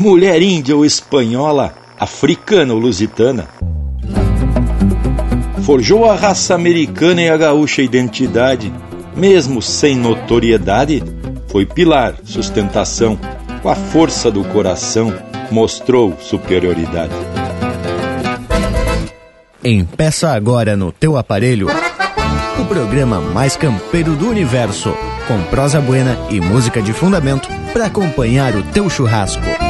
mulher índia ou espanhola, africana ou lusitana. Forjou a raça americana e a gaúcha identidade, mesmo sem notoriedade, foi pilar, sustentação, com a força do coração, mostrou superioridade. Empeça agora no teu aparelho o programa mais campeiro do universo, com prosa buena e música de fundamento para acompanhar o teu churrasco.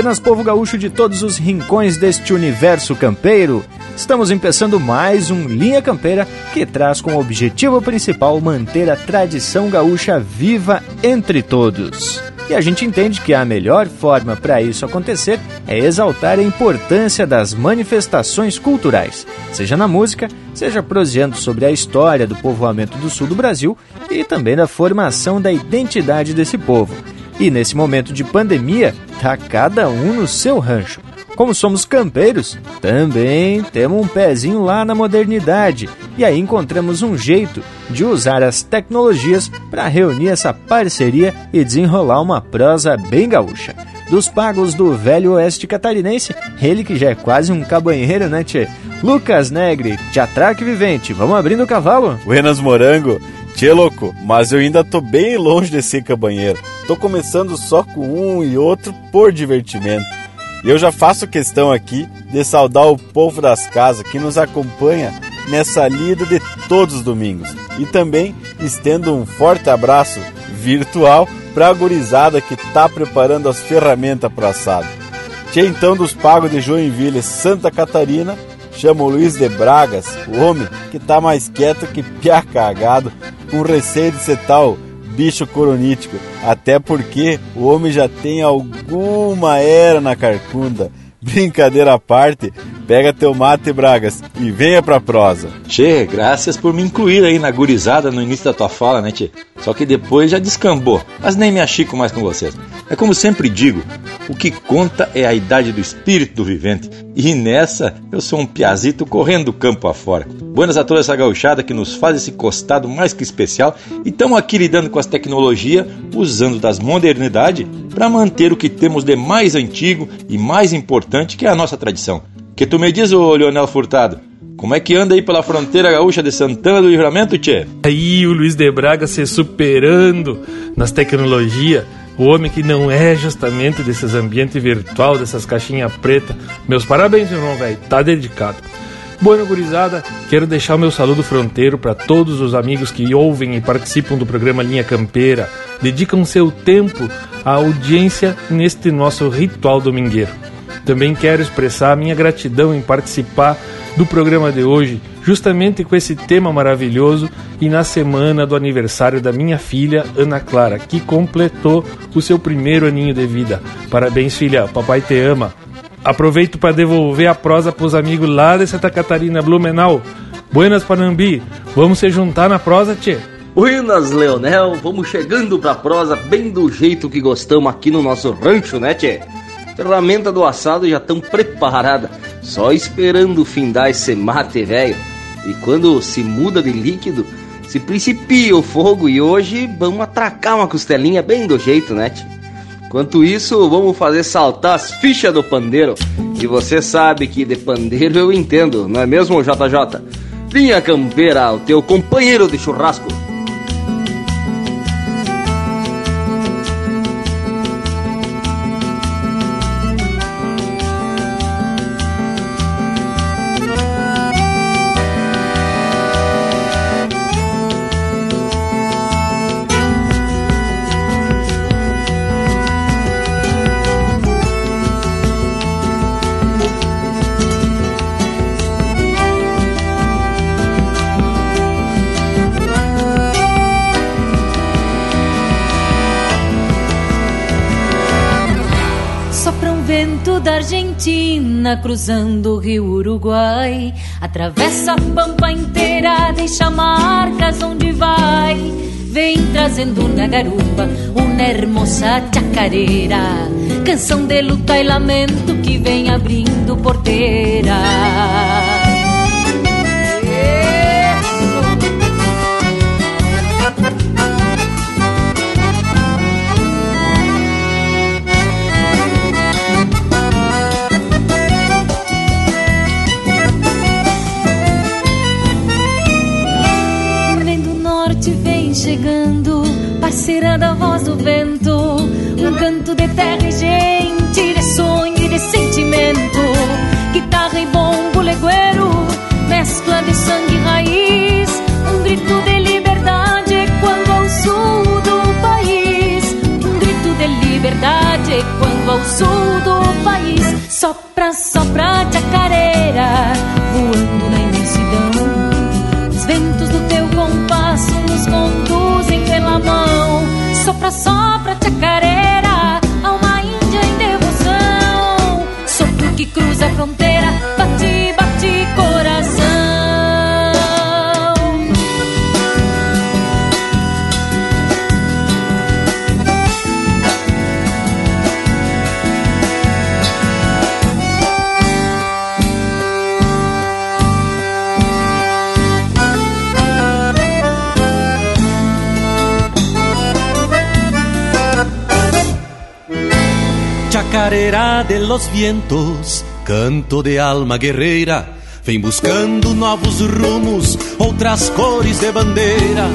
Buenas povo gaúcho de todos os rincões deste universo campeiro. Estamos começando mais um Linha Campeira que traz como objetivo principal manter a tradição gaúcha viva entre todos. E a gente entende que a melhor forma para isso acontecer é exaltar a importância das manifestações culturais, seja na música, seja proseando sobre a história do povoamento do sul do Brasil e também da formação da identidade desse povo e nesse momento de pandemia, tá cada um no seu rancho. Como somos campeiros, também temos um pezinho lá na modernidade e aí encontramos um jeito de usar as tecnologias para reunir essa parceria e desenrolar uma prosa bem gaúcha. Dos pagos do velho oeste catarinense, ele que já é quase um cabanheiro, né, tchê? Lucas Negre, teatraque vivente, vamos abrindo o cavalo? Buenas Morango, tchê louco, mas eu ainda tô bem longe de ser cabanheiro. Tô começando só com um e outro por divertimento. E eu já faço questão aqui de saudar o povo das casas que nos acompanha nessa lida de todos os domingos. E também estendo um forte abraço virtual para a gurizada que está preparando as ferramentas para assado. Tia então dos pagos de Joinville, Santa Catarina, chama o Luiz de Bragas, o homem que está mais quieto que piá cagado, com receio de ser tal bicho coronítico, até porque o homem já tem alguma era na carcunda. Brincadeira à parte, pega teu mate, Bragas, e venha pra prosa. Che, graças por me incluir aí na gurizada no início da tua fala, né, Tchê? Só que depois já descambou, mas nem me achico mais com vocês. É como sempre digo, o que conta é a idade do espírito do vivente. E nessa, eu sou um piazito correndo campo afora. Buenas a toda essa gauchada que nos faz esse costado mais que especial e estamos aqui lidando com as tecnologias, usando das modernidades para manter o que temos de mais antigo e mais importante que é a nossa tradição. Que tu me diz, ô Leonel Furtado, como é que anda aí pela fronteira gaúcha de Santana do Livramento, Tchê? Aí o Luiz de Braga se superando nas tecnologias. O homem que não é justamente desses ambientes virtual, dessas caixinhas preta. Meus parabéns, irmão, velho. Tá dedicado. Boa gurizada, quero deixar o meu saludo fronteiro para todos os amigos que ouvem e participam do programa Linha Campeira, dedicam seu tempo à audiência neste nosso ritual domingueiro. Também quero expressar a minha gratidão em participar do programa de hoje, justamente com esse tema maravilhoso e na semana do aniversário da minha filha Ana Clara, que completou o seu primeiro aninho de vida. Parabéns, filha, papai te ama. Aproveito para devolver a prosa para os amigos lá de Santa Catarina, Blumenau. Buenas, Panambi. Vamos se juntar na prosa, tchê? Buenas, Leonel. Vamos chegando pra prosa bem do jeito que gostamos aqui no nosso rancho, né, tchê? Ferramenta do assado já estão preparada, só esperando findar esse mate velho. E quando se muda de líquido, se principia o fogo e hoje vamos atracar uma costelinha bem do jeito, né, tchê? Enquanto isso, vamos fazer saltar as fichas do pandeiro. E você sabe que de pandeiro eu entendo, não é mesmo, JJ? Linha Campeira, o teu companheiro de churrasco. Argentina, cruzando o rio Uruguai. Atravessa a pampa inteira, deixa marcas onde vai. Vem trazendo na garupa uma hermosa chacareira. Canção de luta e lamento que vem abrindo porteira. Parceira da voz do vento, um canto de terra e gente, de sonho e de sentimento, guitarra e bombo legueiro, mescla de sangue e raiz, um grito de liberdade quando ao sul do país, um grito de liberdade quando ao sul do chacarera de los vientos, canto de alma guerreira, vem buscando novos rumos, outras cores de bandeira.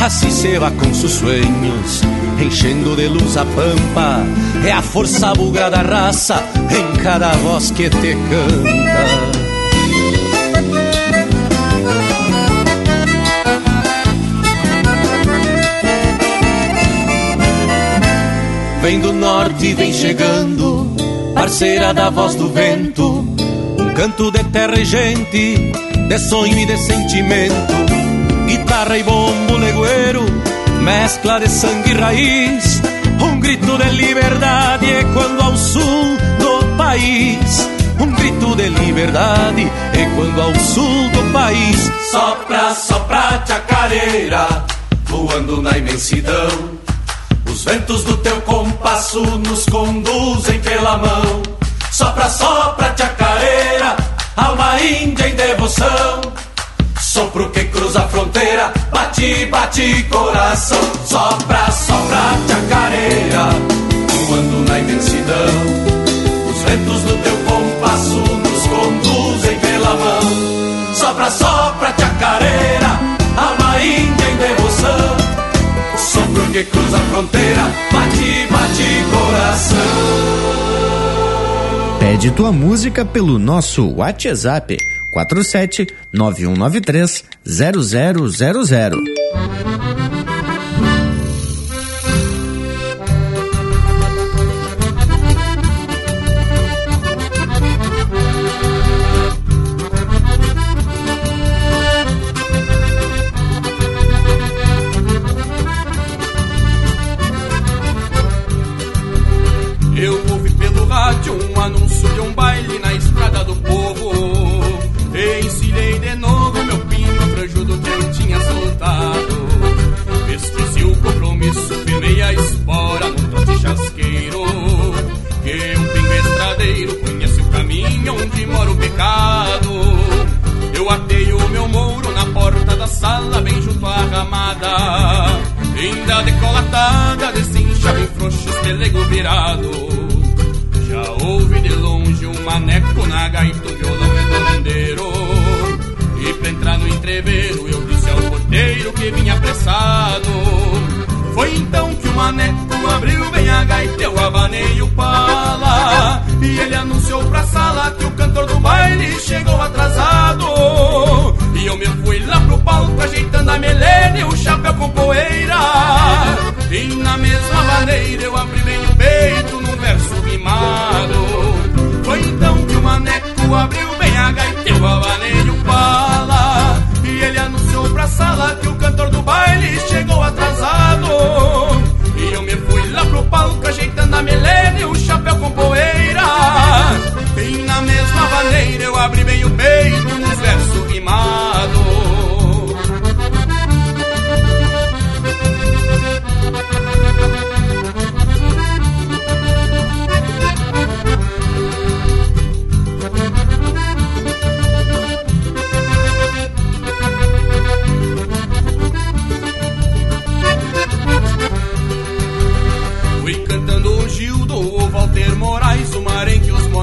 Assim se va com seus sonhos, enchendo de luz a pampa. É a força bugra da raça em cada voz que te canta. Vem do norte, vem chegando, parceira da voz do vento. Um canto de terra e gente, de sonho e de sentimento. Guitarra e bombo legueiro, mescla de sangue e raiz. Um grito de liberdade quando ao sul do país. Um grito de liberdade e quando ao sul do país. Sopra, sopra, chacareira, voando na imensidão os ventos do teu compasso nos conduzem pela mão. Sopra, sopra, chacareira, alma índia em devoção. Sopro que cruza a fronteira, bate, bate coração. Sopra, sopra, chacareira, voando na imensidão. Os ventos do teu compasso nos conduzem pela mão. Sopra, sopra, que cruza a fronteira, bate, bate coração. Pede tua música pelo nosso WhatsApp 47 9193 0000. Eu atei o meu mouro na porta da sala, bem junto à ramada. Ainda decolatada, desincha bem frouxo, estelego virado. Já ouvi de longe um maneco na gaita, um violão é e dolandeiro. E pra entrar no entreveiro, eu disse ao porteiro que vinha apressado. Foi então que o maneco abriu bem a gaita, eu abanei o pala. E ele anunciou pra sala que o cantor do baile chegou atrasado. E eu me fui lá pro palco ajeitando a melena e o chapéu com poeira. E na mesma maneira eu abri bem o peito num verso rimado Foi então que o maneco abriu bem a gaita e o avaneio fala. E ele anunciou pra sala que o cantor do baile chegou atrasado. E eu me fui lá pro palco ajeitando a melena e o chapéu com poeira na mesma maneira eu abri bem o peito universo verso rimado.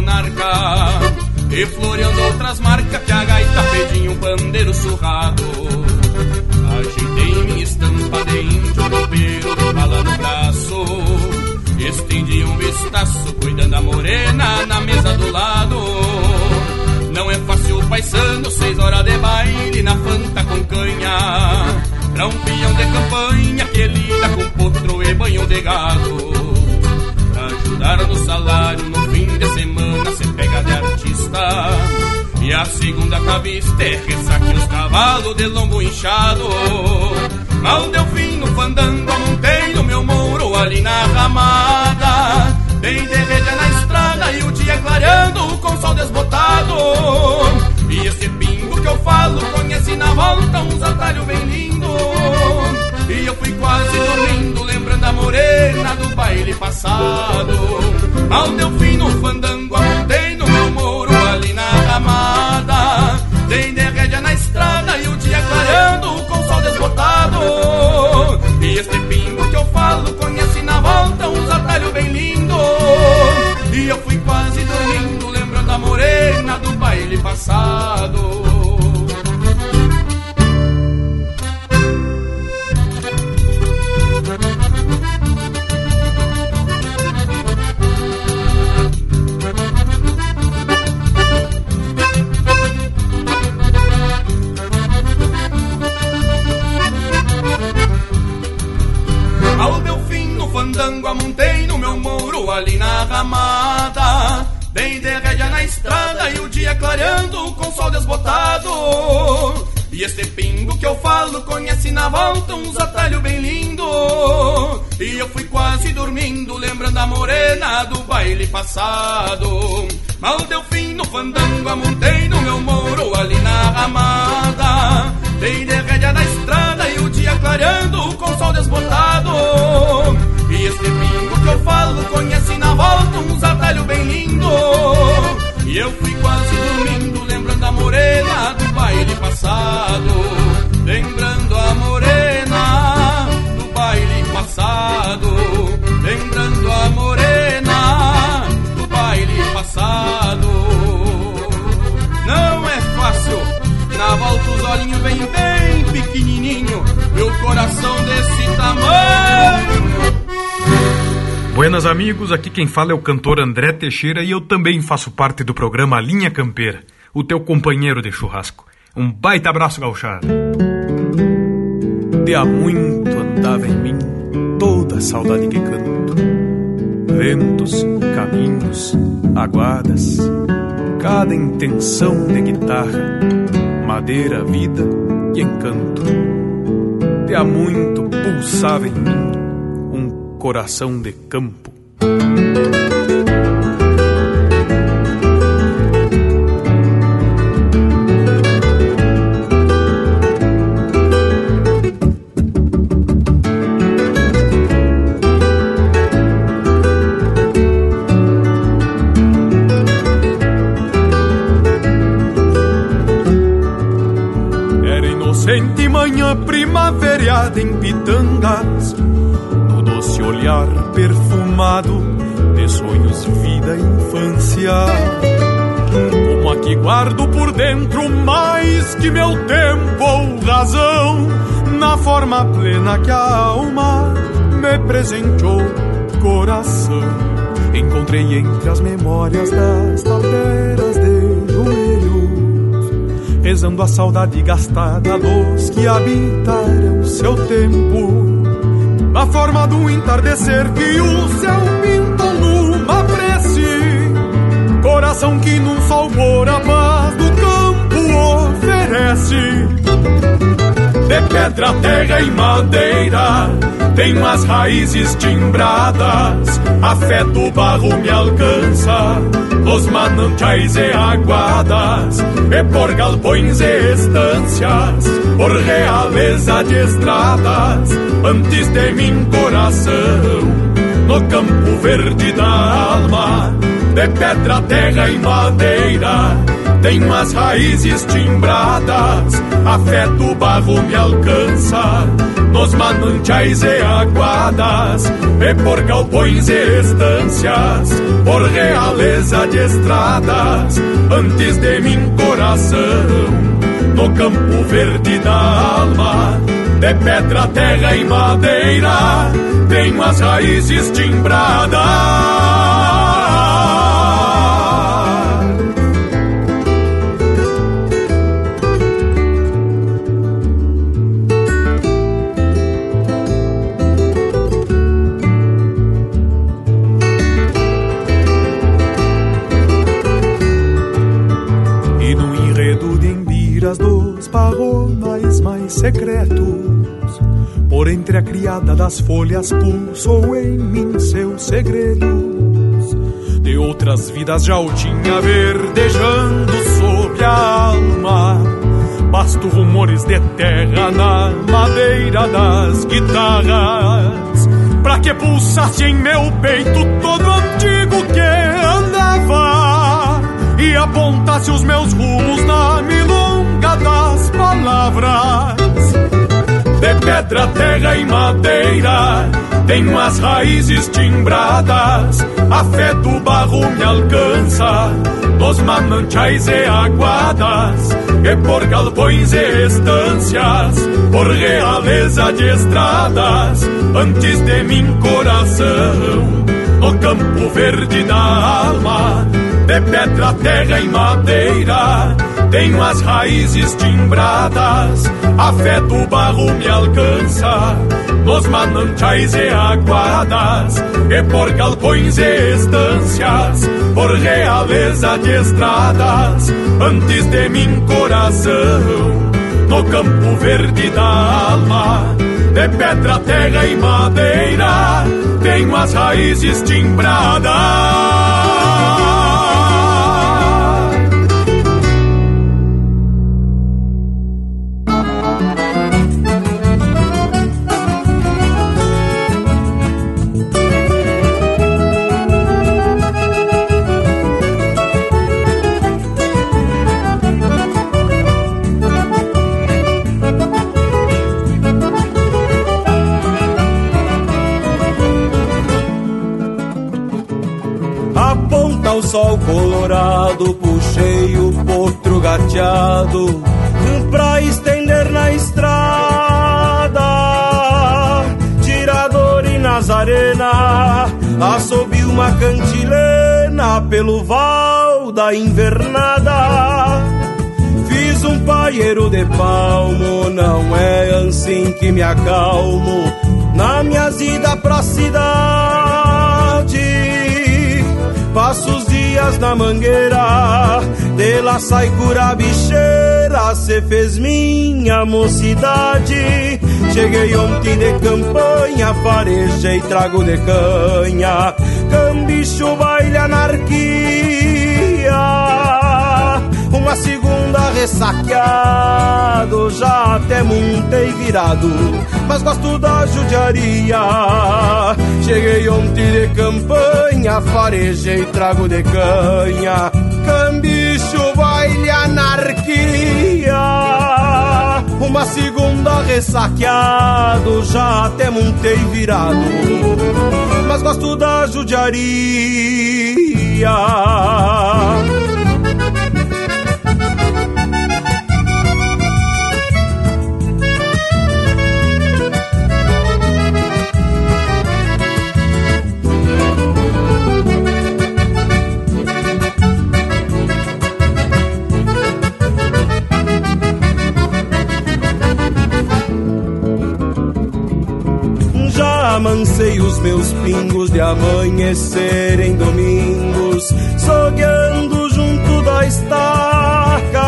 monarca E floreando outras marcas Que a gaita, pedinho, bandeiro surrado. Agitei minha estampa de índio Roupeiro de bala no braço. Estendi um vistaço Cuidando a morena na mesa do lado. Não é fácil paisando Seis horas de baile na fanta com canha. Pra um peão de campanha Que lida com potro e banho de gado. Pra ajudar no salário, no de semana cê pega de artista. E a segunda cabista é ressaque os cavalos de lombo inchado. Mal deu fim no fandango, montei no meu muro ali na ramada. Bem derrete na estrada e o dia clareando com sol desbotado. E esse pingo que eu falo conhece na volta uns atalhos bem lindos. E eu fui quase dormindo, lembrando a morena do baile passado. Ao teu fim no fandango, amontei no meu muro ali na ramada. Tem derrédia na estrada e o dia clarando com o sol desbotado. E este pingo que eu falo conhece na volta uns atalhos bem lindo. E eu fui quase dormindo, lembrando a morena do baile passado. Fandango amontei no meu muro ali na ramada. Dei de rédea na estrada e o dia clareando com sol desbotado. E este pingo que eu falo conhece na volta uns atalhos bem lindo. E eu fui quase dormindo lembrando a morena do baile passado. Mal deu fim no fandango, amontei no meu moro ali na ramada. Dei de rédea na estrada e o dia clareando com sol desbotado E este pingo que eu falo conhece na volta uns atalhos bem lindo. E eu fui quase dormindo lembrando a morena do baile passado. Lembrando a morena do baile passado. Lembrando a morena do baile passado. Não é fácil. Na volta os olhinhos vem bem pequenininho. O coração desse tamanho Buenas amigos, aqui quem fala é o cantor André Teixeira e eu também faço parte do programa Linha Campeira, o teu companheiro de churrasco. Um baita abraço, gauchada. De há muito andava em mim toda a saudade que canto. Ventos, caminhos, aguadas, cada intenção de guitarra, madeira, vida e encanto. De há muito pulsava em mim coração de campo. Era inocente manhã primavereada em pitangas olhar perfumado de sonhos, vida infância Como aqui guardo por dentro mais que meu tempo ou razão Na forma plena que a alma me presenteou coração Encontrei entre as memórias das talveras de joelhos rezando a saudade gastada dos que habitaram seu tempo. Na forma do entardecer que o céu pintou numa prece, coração que num sol por a paz do campo oferece. De pedra, terra e madeira, tenho as raízes timbradas, a fé do barro me alcança, nos manantiais e aguadas, e por galpões e estâncias, por realeza de estradas, antes de mim coração, no campo verde da alma, de pedra, terra e madeira, tenho as raízes timbradas, a fé do barro me alcança, nos manantiais e aguadas, e por galpões e estâncias, por realeza de estradas, antes de mim coração, no campo verde da alma, de pedra, terra e madeira, tenho as raízes timbradas. Secretos, por entre a criada das folhas pulsou em mim seus segredos. De outras vidas já o tinha verdejando sobre a alma. Basto rumores de terra na madeira das guitarras, pra que pulsasse em meu peito todo antigo que andava e apontasse os meus rumos na milonga das palavras. De pedra, terra e madeira, tenho as raízes timbradas, a fé do barro me alcança, dos mananciais e aguadas, e por galpões e estâncias, por realeza de estradas, antes de mim coração, no campo verde da alma, de pedra, terra e madeira, tenho as raízes timbradas, a fé do barro me alcança, nos mananciais e aguadas, e por galpões e estâncias, por realeza de estradas, antes de mim coração, no campo verde da alma, de pedra, terra e madeira, tenho as raízes timbradas. Sol colorado, puxei o potro gateado pra estender na estrada. Tirador e Nazarena, assobi uma cantilena pelo val da invernada. Fiz um paieiro de palmo, não é assim que me acalmo na minha ida pra cidade. Passo os dias na mangueira, de lá sai cura bicheira, cê fez minha mocidade. Cheguei ontem de campanha, farejei trago de canha, cambicho baile anarquia. Uma segunda ressaqueado, já até montei virado, mas gosto da judiaria. Cheguei ontem de campanha, farejei trago de canha, cambicho, baile, anarquia. Uma segunda ressaqueado, já até montei virado, mas gosto da judiaria. Amancei os meus pingos de amanhecer em domingos, sogueando junto da estaca.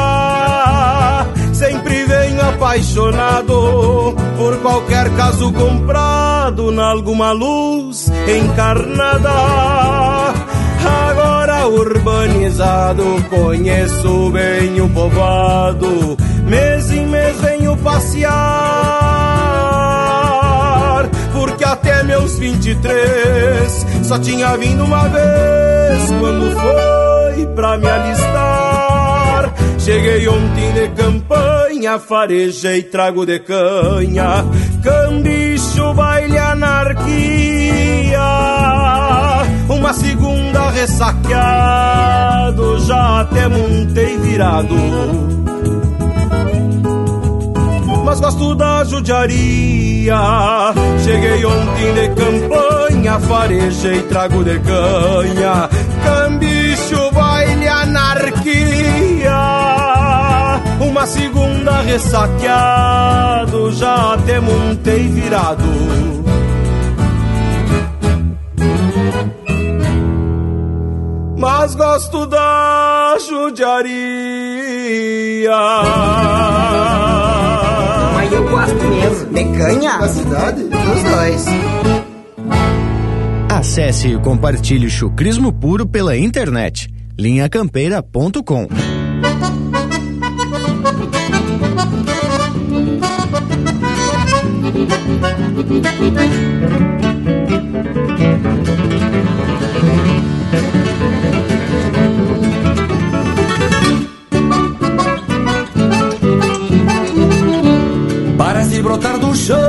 Sempre venho apaixonado por qualquer caso comprado na alguma luz encarnada. Agora urbanizado, conheço bem o povoado, mês em mês venho passear porque até meus 23 só tinha vindo uma vez quando foi pra me alistar. Cheguei ontem de campanha, farejei trago de canha, cambicho, baile, anarquia. Uma segunda ressaqueado, já até montei virado mas gosto da judiaria. Cheguei ontem de campanha, farejei trago de canha, cambicho, baile, anarquia. Uma segunda ressaqueado, já até montei virado. Mas gosto da judiaria eu gosto mesmo. De canha? Da cidade? Dos dois. Acesse e compartilhe o chucrismo puro pela internet. linhacampeira.com brotar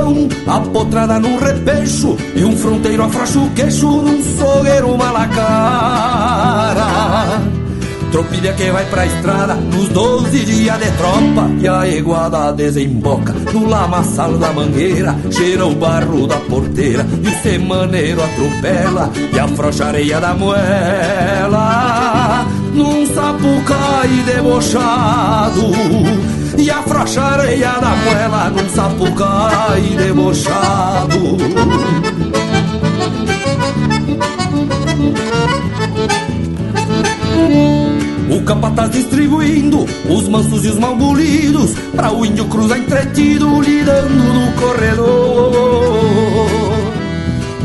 chão, apotrada num repecho E um fronteiro afrouxa o queixo num sogueiro malacara. Tropilha que vai pra estrada nos 12 dias de tropa E a iguada desemboca no lamaçal da mangueira Cheira o barro da porteira e o semaneiro atropela E afrouxa areia da moela. Num sapucai debochado E afrouxa a areia da moela num sapucai debochado. O capataz distribuindo os mansos e os malbolidos Pra o índio cruzar entretido lidando no corredor.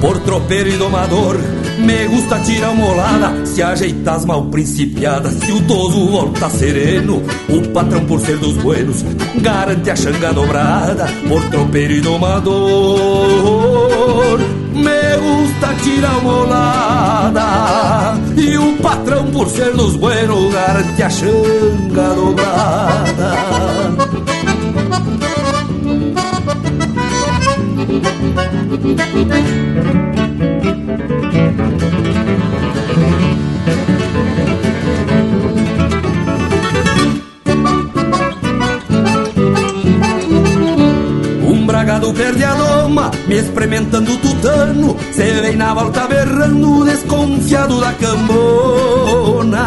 Por tropeiro e domador me gusta tirar molada Se ajeitar as mal principiadas. Se o toso volta sereno O patrão por ser dos buenos Garante a xanga dobrada. Por tropeiro e domador Me gusta tirar molada. E o patrão por ser dos buenos Garante a xanga dobrada bragado perde a doma, me experimentando tutano. Se vem na volta berrando, desconfiado da cambona.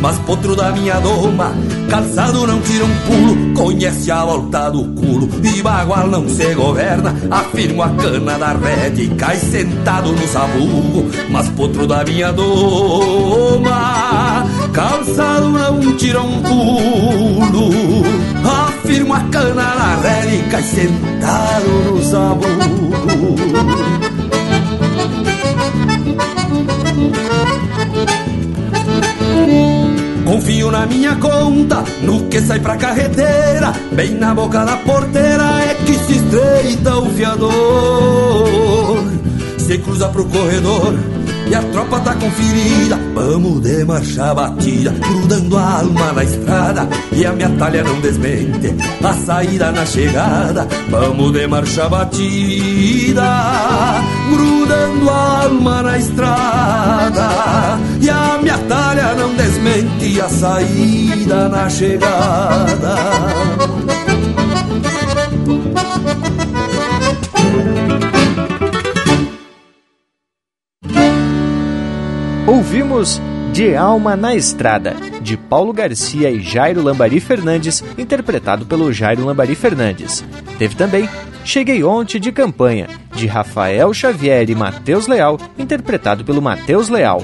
Mas potro da minha doma, calçado não tira um pulo. Conhece a volta do culo, e bagual não se governa. Afirmo a cana da rede e cai sentado no sabugo. Mas potro da minha doma, calçado não tira um pulo. A cana da rede e sentado no sabugo Confio na minha conta, no que sai pra carreteira Bem na boca da porteira é que se estreita o fiador. Se cruza pro corredor e a tropa tá conferida Vamos de marcha batida, grudando a alma na estrada. E a minha talha não desmente, a saída na chegada. Vamos de marcha batida, grudando a alma na estrada. E a minha talha não desmente, a saída na chegada Ouvimos De Alma na Estrada, de Paulo Garcia e Jairo Lambari Fernandes, interpretado pelo Jairo Lambari Fernandes. Teve também Cheguei Ontem de Campanha, de Rafael Xavier e Matheus Leal, interpretado pelo Matheus Leal.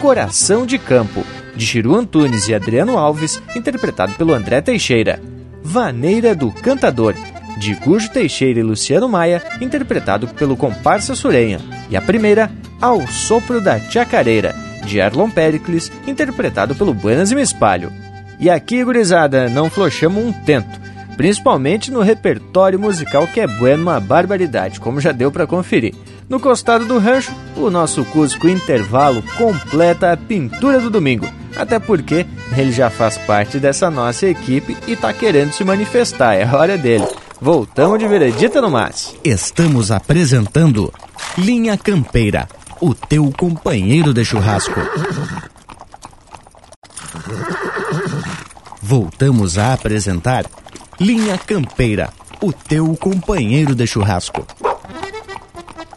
Coração de Campo, de Chiru Antunes e Adriano Alves, interpretado pelo André Teixeira. Vaneira do Cantador, de Gujo Teixeira e Luciano Maia, interpretado pelo Comparsa Surenha. E a primeira, Ao Sopro da Chacareira, de Erlon Pericles, interpretado pelo Buenas e Me Espalho. E aqui, gurizada, não flochamos um tento, principalmente no repertório musical que é bueno uma barbaridade, como já deu para conferir. No costado do rancho, o nosso Cusco Intervalo completa a pintura do domingo, até porque ele já faz parte dessa nossa equipe e tá querendo se manifestar, é hora dele. Voltamos de veredita no mas. Estamos apresentando Linha Campeira, o teu companheiro de churrasco. Voltamos a apresentar Linha Campeira, o teu companheiro de churrasco.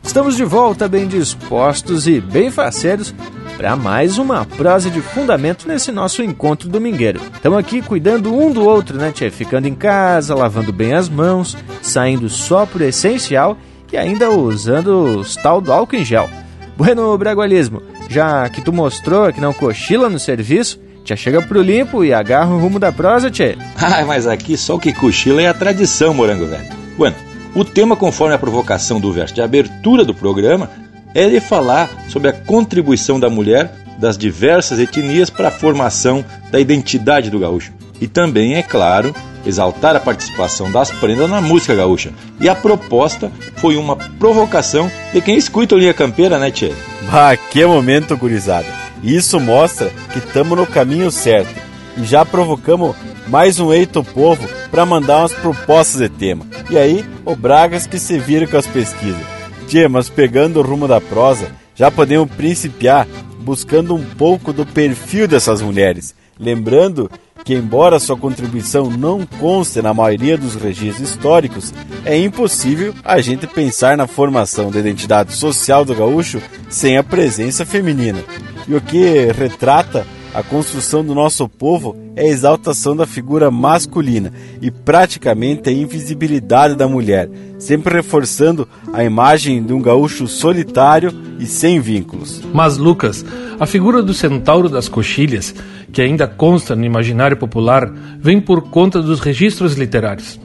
Estamos de volta bem dispostos e bem faceiros para mais uma prosa de fundamento nesse nosso encontro domingueiro. Estamos aqui cuidando um do outro, né, Tchê? Ficando em casa, lavando bem as mãos, saindo só por essencial e ainda usando os tal do álcool em gel. Bueno, Bragualismo, já que tu mostrou que não cochila no serviço, já chega pro limpo e agarra o rumo da prosa, Tchê. Ah, mas aqui só o que cochila é a tradição, morango velho. Bueno, o tema, conforme a provocação do verso de abertura do programa, é de falar sobre a contribuição da mulher das diversas etnias para a formação da identidade do gaúcho. E também, é claro, exaltar a participação das prendas na música gaúcha. E a proposta foi uma provocação de quem escuta o Linha Campeira, né, Tchê? Ah, que momento, gurizada! Isso mostra que estamos no caminho certo. E já provocamos mais um eito povo para mandar umas propostas de tema. E aí, o Bragas que se vira com as pesquisas. Tia, mas pegando o rumo da prosa, já podemos principiar buscando um pouco do perfil dessas mulheres. Lembrando que, embora sua contribuição não conste na maioria dos registros históricos, é impossível a gente pensar na formação da identidade social do gaúcho sem a presença feminina. E o que retrata a construção do nosso povo é a exaltação da figura masculina e praticamente a invisibilidade da mulher, sempre reforçando a imagem de um gaúcho solitário e sem vínculos. Mas, Lucas, a figura do centauro das coxilhas, que ainda consta no imaginário popular, vem por conta dos registros literários.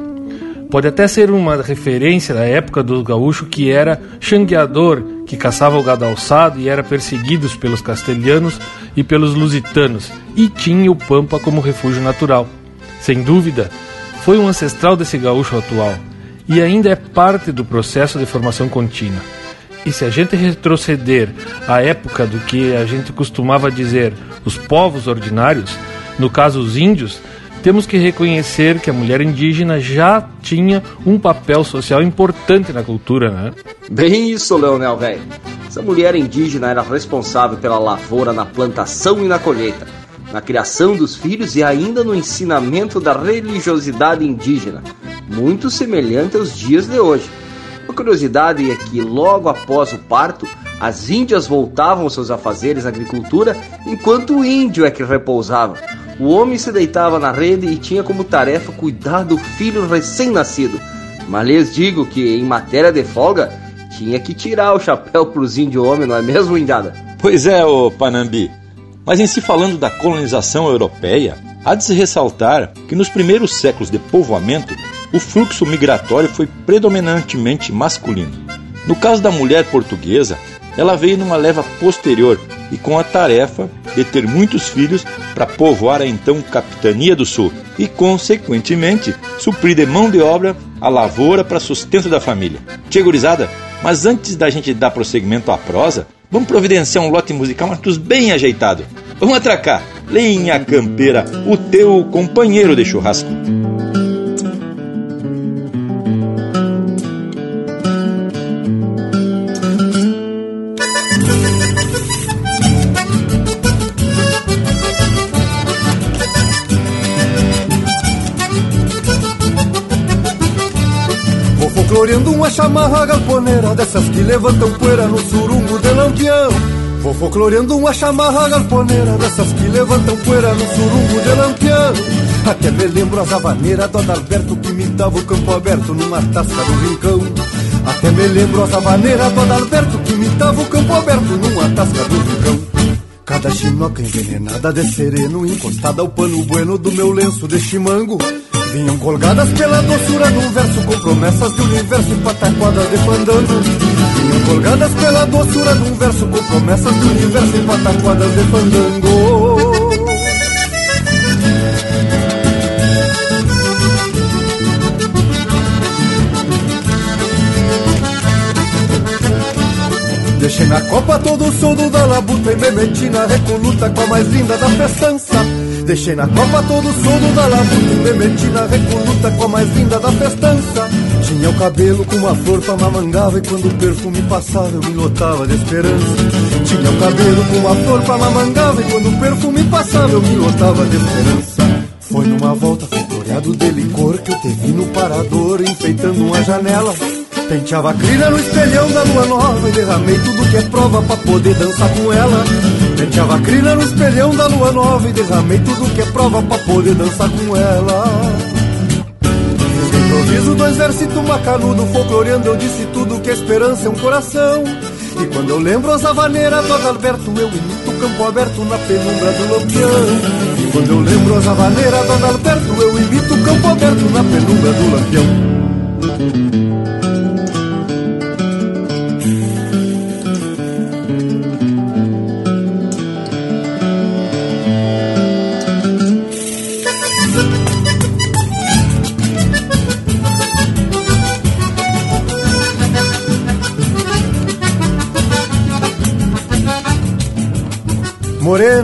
Pode até ser uma referência da época do gaúcho que era xangueador, que caçava o gado alçado e era perseguido pelos castelhanos e pelos lusitanos, e tinha o Pampa como refúgio natural. Sem dúvida, foi um ancestral desse gaúcho atual, e ainda é parte do processo de formação contínua. E se a gente retroceder à época do que a gente costumava dizer os povos ordinários, no caso os índios, temos que reconhecer que a mulher indígena já tinha um papel social importante na cultura, né? Bem isso, Leonel, velho. Essa mulher indígena era responsável pela lavoura na plantação e na colheita, na criação dos filhos e ainda no ensinamento da religiosidade indígena, muito semelhante aos dias de hoje. Uma curiosidade é que logo após o parto, as índias voltavam aos seus afazeres na agricultura, enquanto o índio é que repousava. O homem se deitava na rede e tinha como tarefa cuidar do filho recém-nascido. Mas lhes digo que, em matéria de folga, tinha que tirar o chapéu pros índios homens, não é mesmo, Indiada? Pois é, ô Panambi. Mas em se falando da colonização europeia, há de se ressaltar que nos primeiros séculos de povoamento, o fluxo migratório foi predominantemente masculino. No caso da mulher portuguesa, ela veio numa leva posterior e com a tarefa de ter muitos filhos para povoar a então Capitania do Sul e, consequentemente, suprir de mão de obra a lavoura para sustento da família. Tia gurizada, mas antes da gente dar prosseguimento à prosa, vamos providenciar um lote musical, mas bem ajeitado. Vamos atracar, lenha campeira, o teu companheiro de churrasco. Chamarra galponeira Dessas que levantam poeira no surungo de lampião. Vou folcloreando uma chamarra galponeira Dessas que levantam poeira no surungo de lampião. Até me lembro as havaneiras do Adalberto Que imitava o campo aberto numa tasca do rincão. Até me lembro as havaneiras do Adalberto Que imitava o campo aberto numa tasca do rincão. Cada chinoca envenenada de sereno Encostada ao pano bueno do meu lenço de chimango Vinham colgadas pela doçura do verso Com promessas de universo e pataquadas de fandango Vinham colgadas pela doçura um verso Com promessas de universo e pataquadas de fandango Deixei na copa todo o soldo da labuta E me meti na recoluta com a mais linda da festança Deixei na copa todo o soldo da labuta na recoluta com a mais linda da festança. Tinha o cabelo com uma flor pra mamangava E quando o perfume passava eu me lotava de esperança. Tinha o cabelo com uma flor pra mamangava E quando o perfume passava eu me lotava de esperança. Foi numa volta floreado de licor Que eu te vi no parador enfeitando uma janela. Penteava a crina no espelhão da lua nova E derramei tudo que é prova pra poder dançar com ela Penteava a crina no espelhão da lua nova E derramei tudo que é prova pra poder dançar com ela. No improviso do exército macanudo Folcloreando eu disse tudo que a esperança é um coração. E quando eu lembro as havaneiras do Adalberto Eu imito o campo aberto na penumbra do lampião. E quando eu lembro as havaneiras do Adalberto Eu imito o campo aberto na penumbra do lampião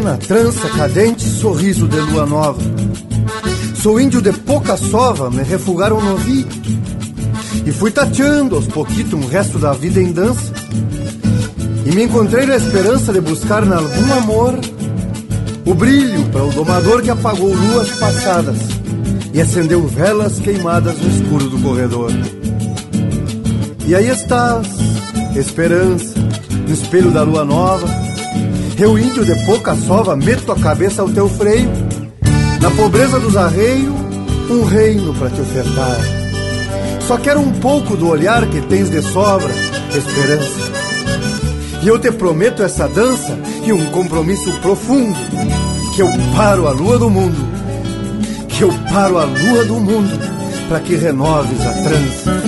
Morena, trança, cadente, sorriso de lua nova. sou índio de pouca sova, me refugaram no ouvido. E fui tateando aos pouquitos um resto da vida em dança. E me encontrei na esperança de buscar em algum amor o brilho para o domador que apagou luas passadas e acendeu velas queimadas no escuro do corredor. E aí estás, esperança, no espelho da lua nova. Eu, índio de pouca sova, meto a cabeça ao teu freio. Na pobreza dos arreios, um reino para te ofertar. Só quero um pouco do olhar que tens de sobra, esperança. E eu te prometo essa dança e um compromisso profundo. Que eu paro a lua do mundo. Que eu paro a lua do mundo para que renoves a trança.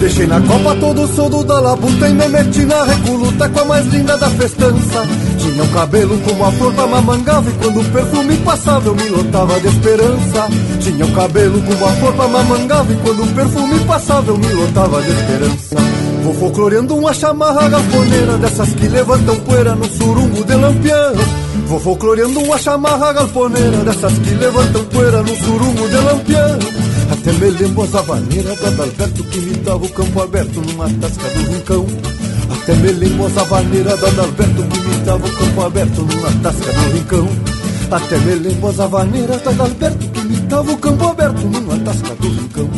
Deixei na copa todo o soldo da labuta e me meti na recoluta com a mais linda da festança. Tinha um cabelo como a flor da mamangava e quando o perfume passava eu me lotava de esperança. Tinha um cabelo como a flor da mamangava e quando o perfume passava eu me lotava de esperança. Vou folcloreando uma chamarra galponeira dessas que levantam poeira no surungo de lampião. Vou folcloreando uma chamarra galponeira dessas que levantam poeira no surungo de lampião. Até me lembro as havaneiras do Adalberto que me dava o campo aberto numa tasca do rincão. Até me lembro as havaneiras do Adalberto que me dava o campo aberto numa tasca do rincão. Até me lembro as havaneiras do Adalberto que me dava o campo aberto numa tasca do rincão.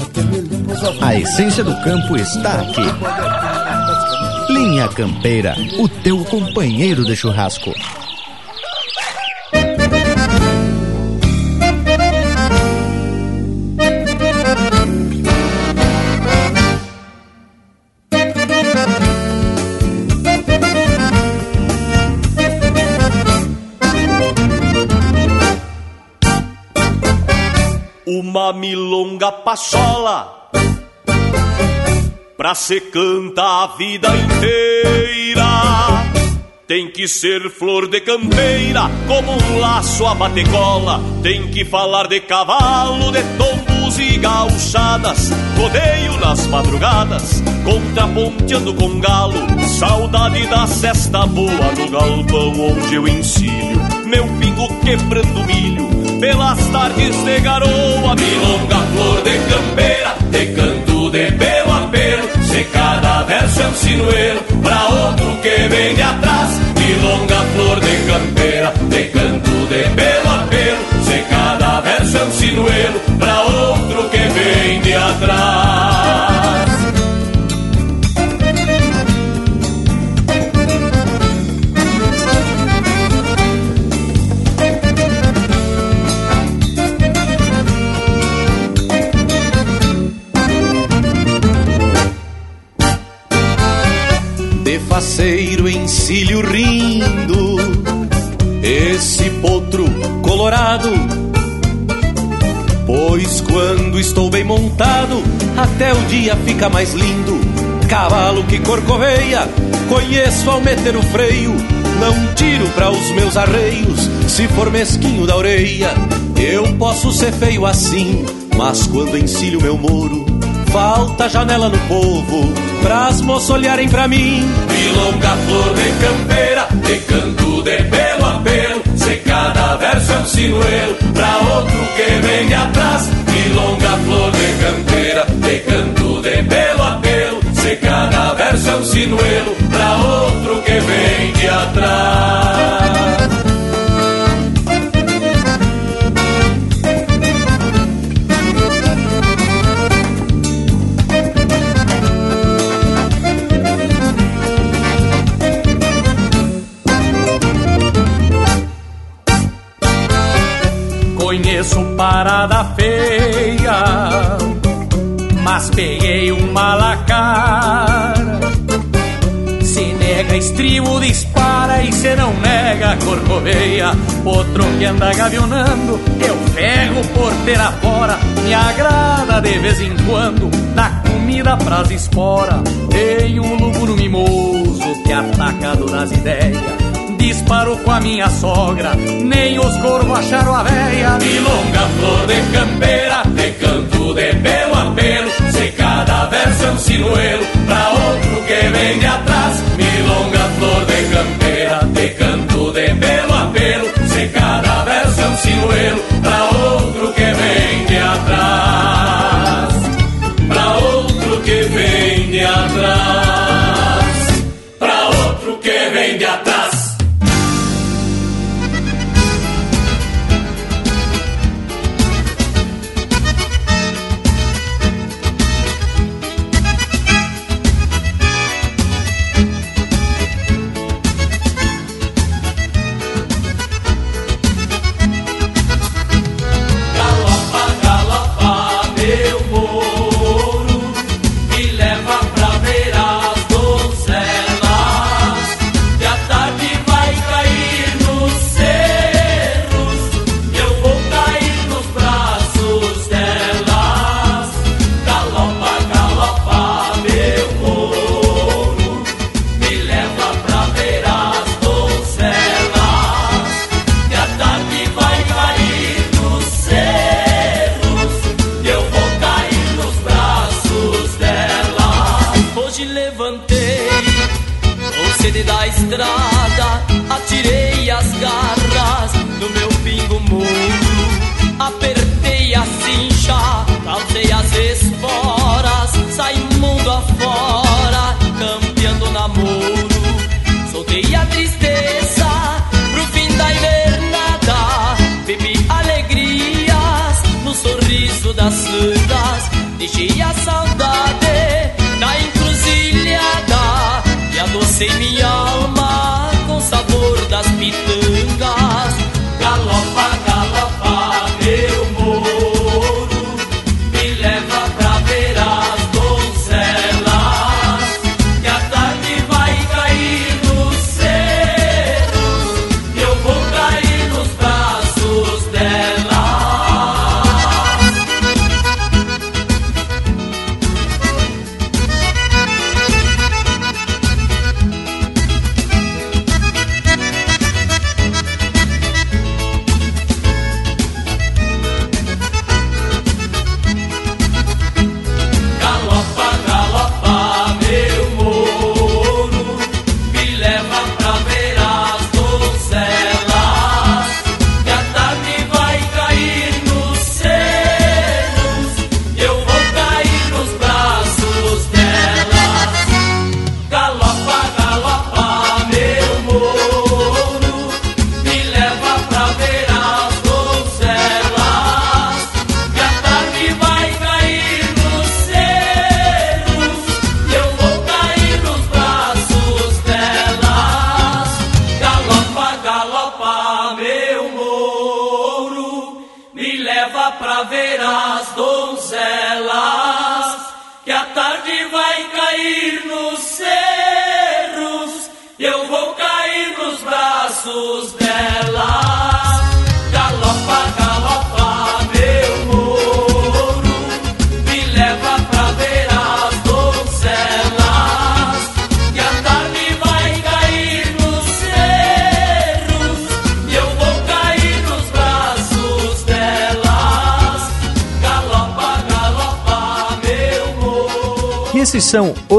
Até me lembro as havaneiras... A essência do campo está aqui. Linha Campeira, o teu companheiro de churrasco. Milonga pachola pra se canta a vida inteira. Tem que ser flor de campeira, como um laço a batecola. Tem que falar de cavalo, de tombos e gauchadas. Rodeio nas madrugadas, contraponteando com galo. Saudade da cesta boa no galpão onde eu ensino. Meu pingo quebrando milho pelas tardes de garoa, milonga, flor de campeira, de canto de pelo a pelo, se cada verso é um sinuelo, pra outro que vem de atrás, milonga, flor de campeira, de canto de pelo a pelo, se cada verso é um sinuelo, pra outro que vem de atrás. Faceiro encilho rindo, esse potro colorado. Pois quando estou bem montado, até o dia fica mais lindo. Cavalo que corcoveia, conheço ao meter o freio. Não tiro para os meus arreios, se for mesquinho da orelha. Eu posso ser feio assim, mas quando encilho meu moro, falta janela no povo, pras moças olharem pra mim. Milonga, flor de campeira, de canto de pelo a pelo, se cada verso é um sinuelo, pra outro que vem atrás. Milonga, flor de campeira, de canto de pelo a pelo, se cada verso é um sinuelo, pra outro que vem de atrás. Parada feia, mas peguei um malacar. Se nega estribo, dispara e se não nega corcoveia. Outro que anda gavionando, eu pego porteira fora. Me agrada de vez em quando, dá comida pras espora. Tem um lúgulo mimoso que ataca nas ideias disparo com a minha sogra, nem os corvos acharam a véia. Milonga, flor de campeira, de canto de pelo a pelo, se cada verso é um sinuelo, pra outro que vem de atrás. Milonga, flor de campeira, de canto de pelo a pelo, se cada verso é um sinuelo, levantei.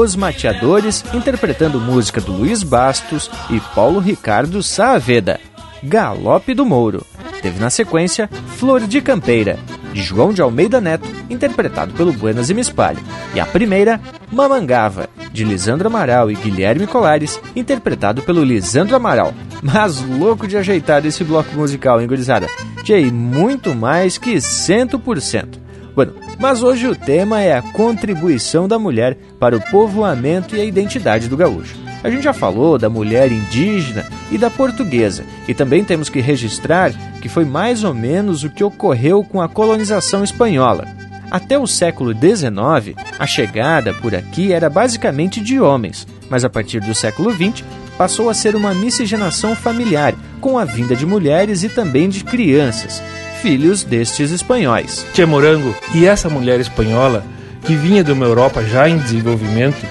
Os Mateadores, interpretando música do Luiz Bastos e Paulo Ricardo Saavedra, Galope do Mouro. Teve na sequência Flor de Campeira, de João de Almeida Neto, interpretado pelo Buenas e Me Espalho. E a primeira, Mamangava, de Lisandro Amaral e Guilherme Colares, interpretado pelo Lisandro Amaral. Mas louco de ajeitar esse bloco musical, hein, gurizada? Tchê, muito mais que 100%. Bueno, mas hoje o tema é a contribuição da mulher para o povoamento e a identidade do gaúcho. A gente já falou da mulher indígena e da portuguesa, e também temos que registrar que foi mais ou menos o que ocorreu com a colonização espanhola. Até o século XIX, a chegada por aqui era basicamente de homens, mas a partir do século XX passou a ser uma miscigenação familiar, com a vinda de mulheres e também de crianças, filhos destes espanhóis. Tia Morango, e essa mulher espanhola, que vinha de uma Europa já em desenvolvimento,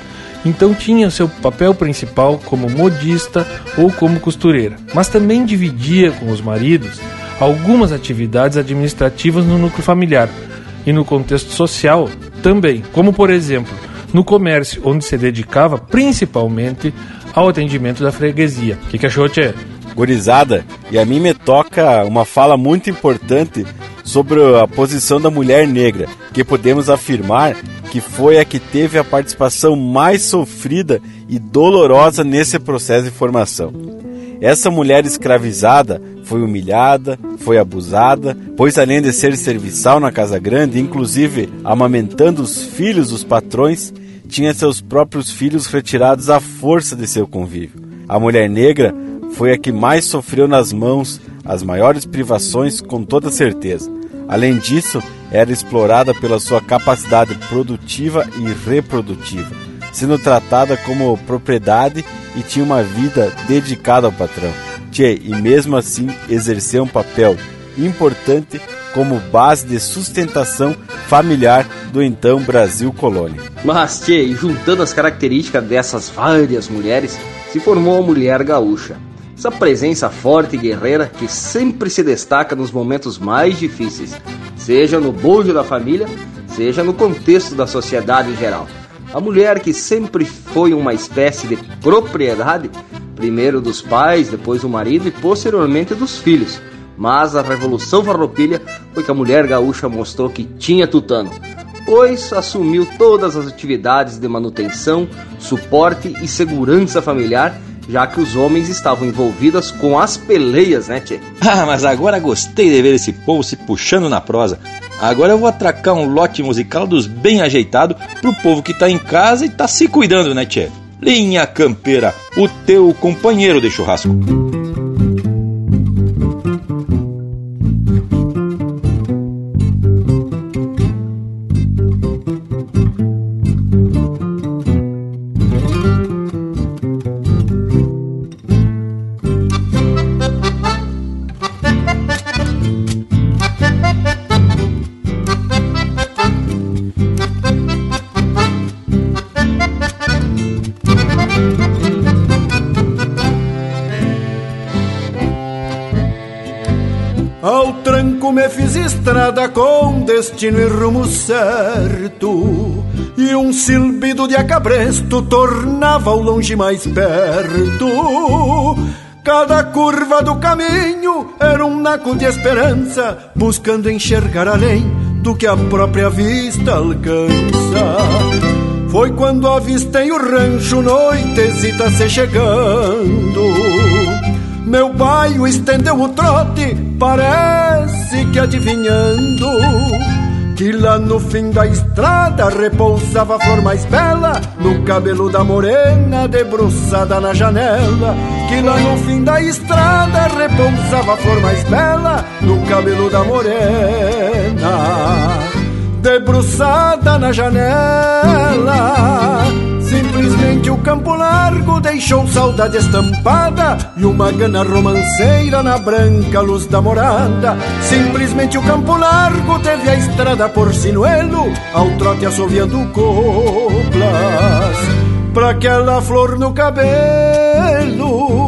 então tinha seu papel principal como modista ou como costureira, mas também dividia com os maridos algumas atividades administrativas no núcleo familiar e no contexto social também, como por exemplo, no comércio, onde se dedicava principalmente ao atendimento da freguesia. O que, que achou, Tchê? Gurizada, e a mim me toca uma fala muito importante sobre a posição da mulher negra, que podemos afirmar que foi a que teve a participação mais sofrida e dolorosa nesse processo de formação. Essa mulher escravizada foi humilhada, foi abusada, pois além de ser serviçal na casa grande, inclusive amamentando os filhos dos patrões, tinha seus próprios filhos retirados à força de seu convívio. A mulher negra foi a que mais sofreu nas mãos as maiores privações, com toda certeza. Além disso, era explorada pela sua capacidade produtiva e reprodutiva, sendo tratada como propriedade e tinha uma vida dedicada ao patrão. Tchê, e mesmo assim exerceu um papel importante como base de sustentação familiar do então Brasil colônia. Mas, tchê, juntando as características dessas várias mulheres, se formou a mulher gaúcha. Essa presença forte e guerreira que sempre se destaca nos momentos mais difíceis, seja no bojo da família, seja no contexto da sociedade em geral. A mulher que sempre foi uma espécie de propriedade, primeiro dos pais, depois do marido e posteriormente dos filhos. Mas a Revolução Farroupilha foi que a mulher gaúcha mostrou que tinha tutano, pois assumiu todas as atividades de manutenção, suporte e segurança familiar já que os homens estavam envolvidos com as peleias, né, Tchê? Ah, mas agora gostei de ver esse povo se puxando na prosa. Agora eu vou atracar um lote musical dos bem ajeitado pro povo que tá em casa e tá se cuidando, né, Tchê? Linha Campeira, o teu companheiro de churrasco. Destino e rumo certo. E um silbido de acabresto tornava o longe mais perto. Cada curva do caminho era um naco de esperança, buscando enxergar além do que a própria vista alcança. Foi quando avistei o rancho, noitezita se chegando. Meu bairro estendeu o trote, parece que adivinhando que lá no fim da estrada repousava a flor mais bela no cabelo da morena debruçada na janela. Que lá no fim da estrada repousava a flor mais bela no cabelo da morena debruçada na janela. Simplesmente o campo largo deixou saudade estampada e uma gana romanceira na branca luz da morada. Simplesmente o campo largo teve a estrada por sinuelo, ao trote assoviando coplas, pra aquela flor no cabelo.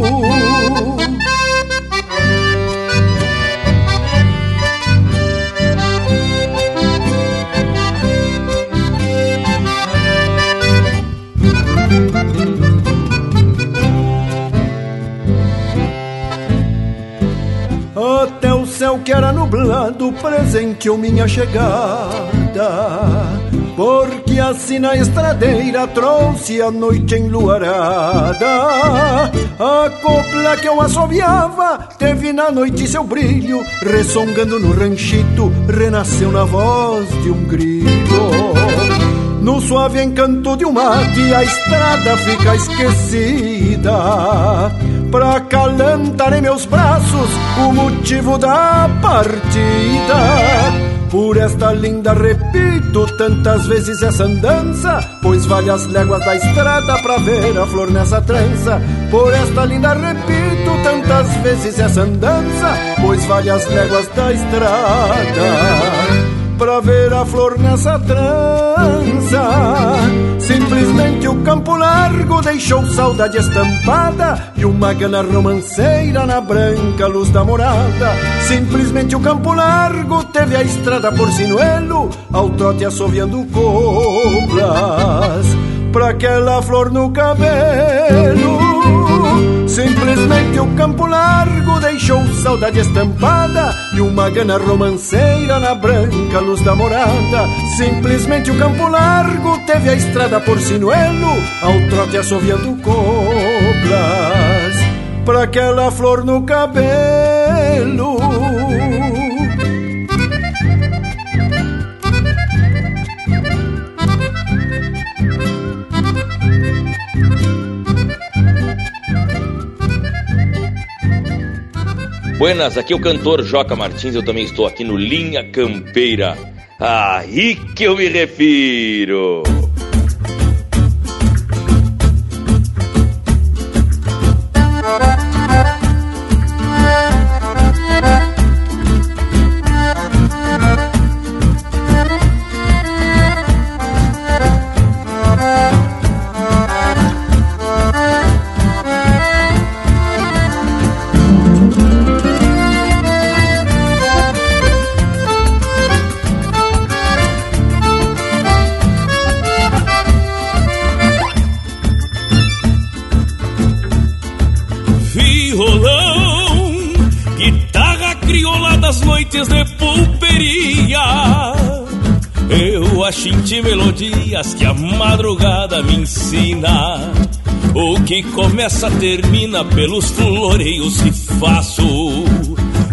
Céu que era nublado presenteou minha chegada. Porque assim na estradeira trouxe a noite enluarada. A copla que eu assoviava teve na noite seu brilho, ressongando no ranchito, renasceu na voz de um grito. No suave encanto de um mate, a estrada fica esquecida. Pra calentar em meus braços o motivo da partida. Por esta linda repito tantas vezes essa andança, pois vale as léguas da estrada pra ver a flor nessa trança. Por esta linda repito tantas vezes essa andança, pois vale as léguas da estrada pra ver a flor nessa trança. Simplesmente o campo largo deixou saudade estampada e uma gana romanceira na branca luz da morada. Simplesmente o campo largo teve a estrada por sinuelo, ao trote assoviando coplas pra aquela flor no cabelo. Simplesmente o campo largo deixou saudade estampada e uma gana romanceira na branca luz da morada. Simplesmente o campo largo teve a estrada por sinuelo, ao trote assoviando coplas, pra aquela flor no cabelo. Buenas, aqui é o cantor Joca Martins, eu também estou aqui no Linha Campeira. Aí que eu me refiro. Melodias que a madrugada me ensina. O que começa termina pelos floreios que faço.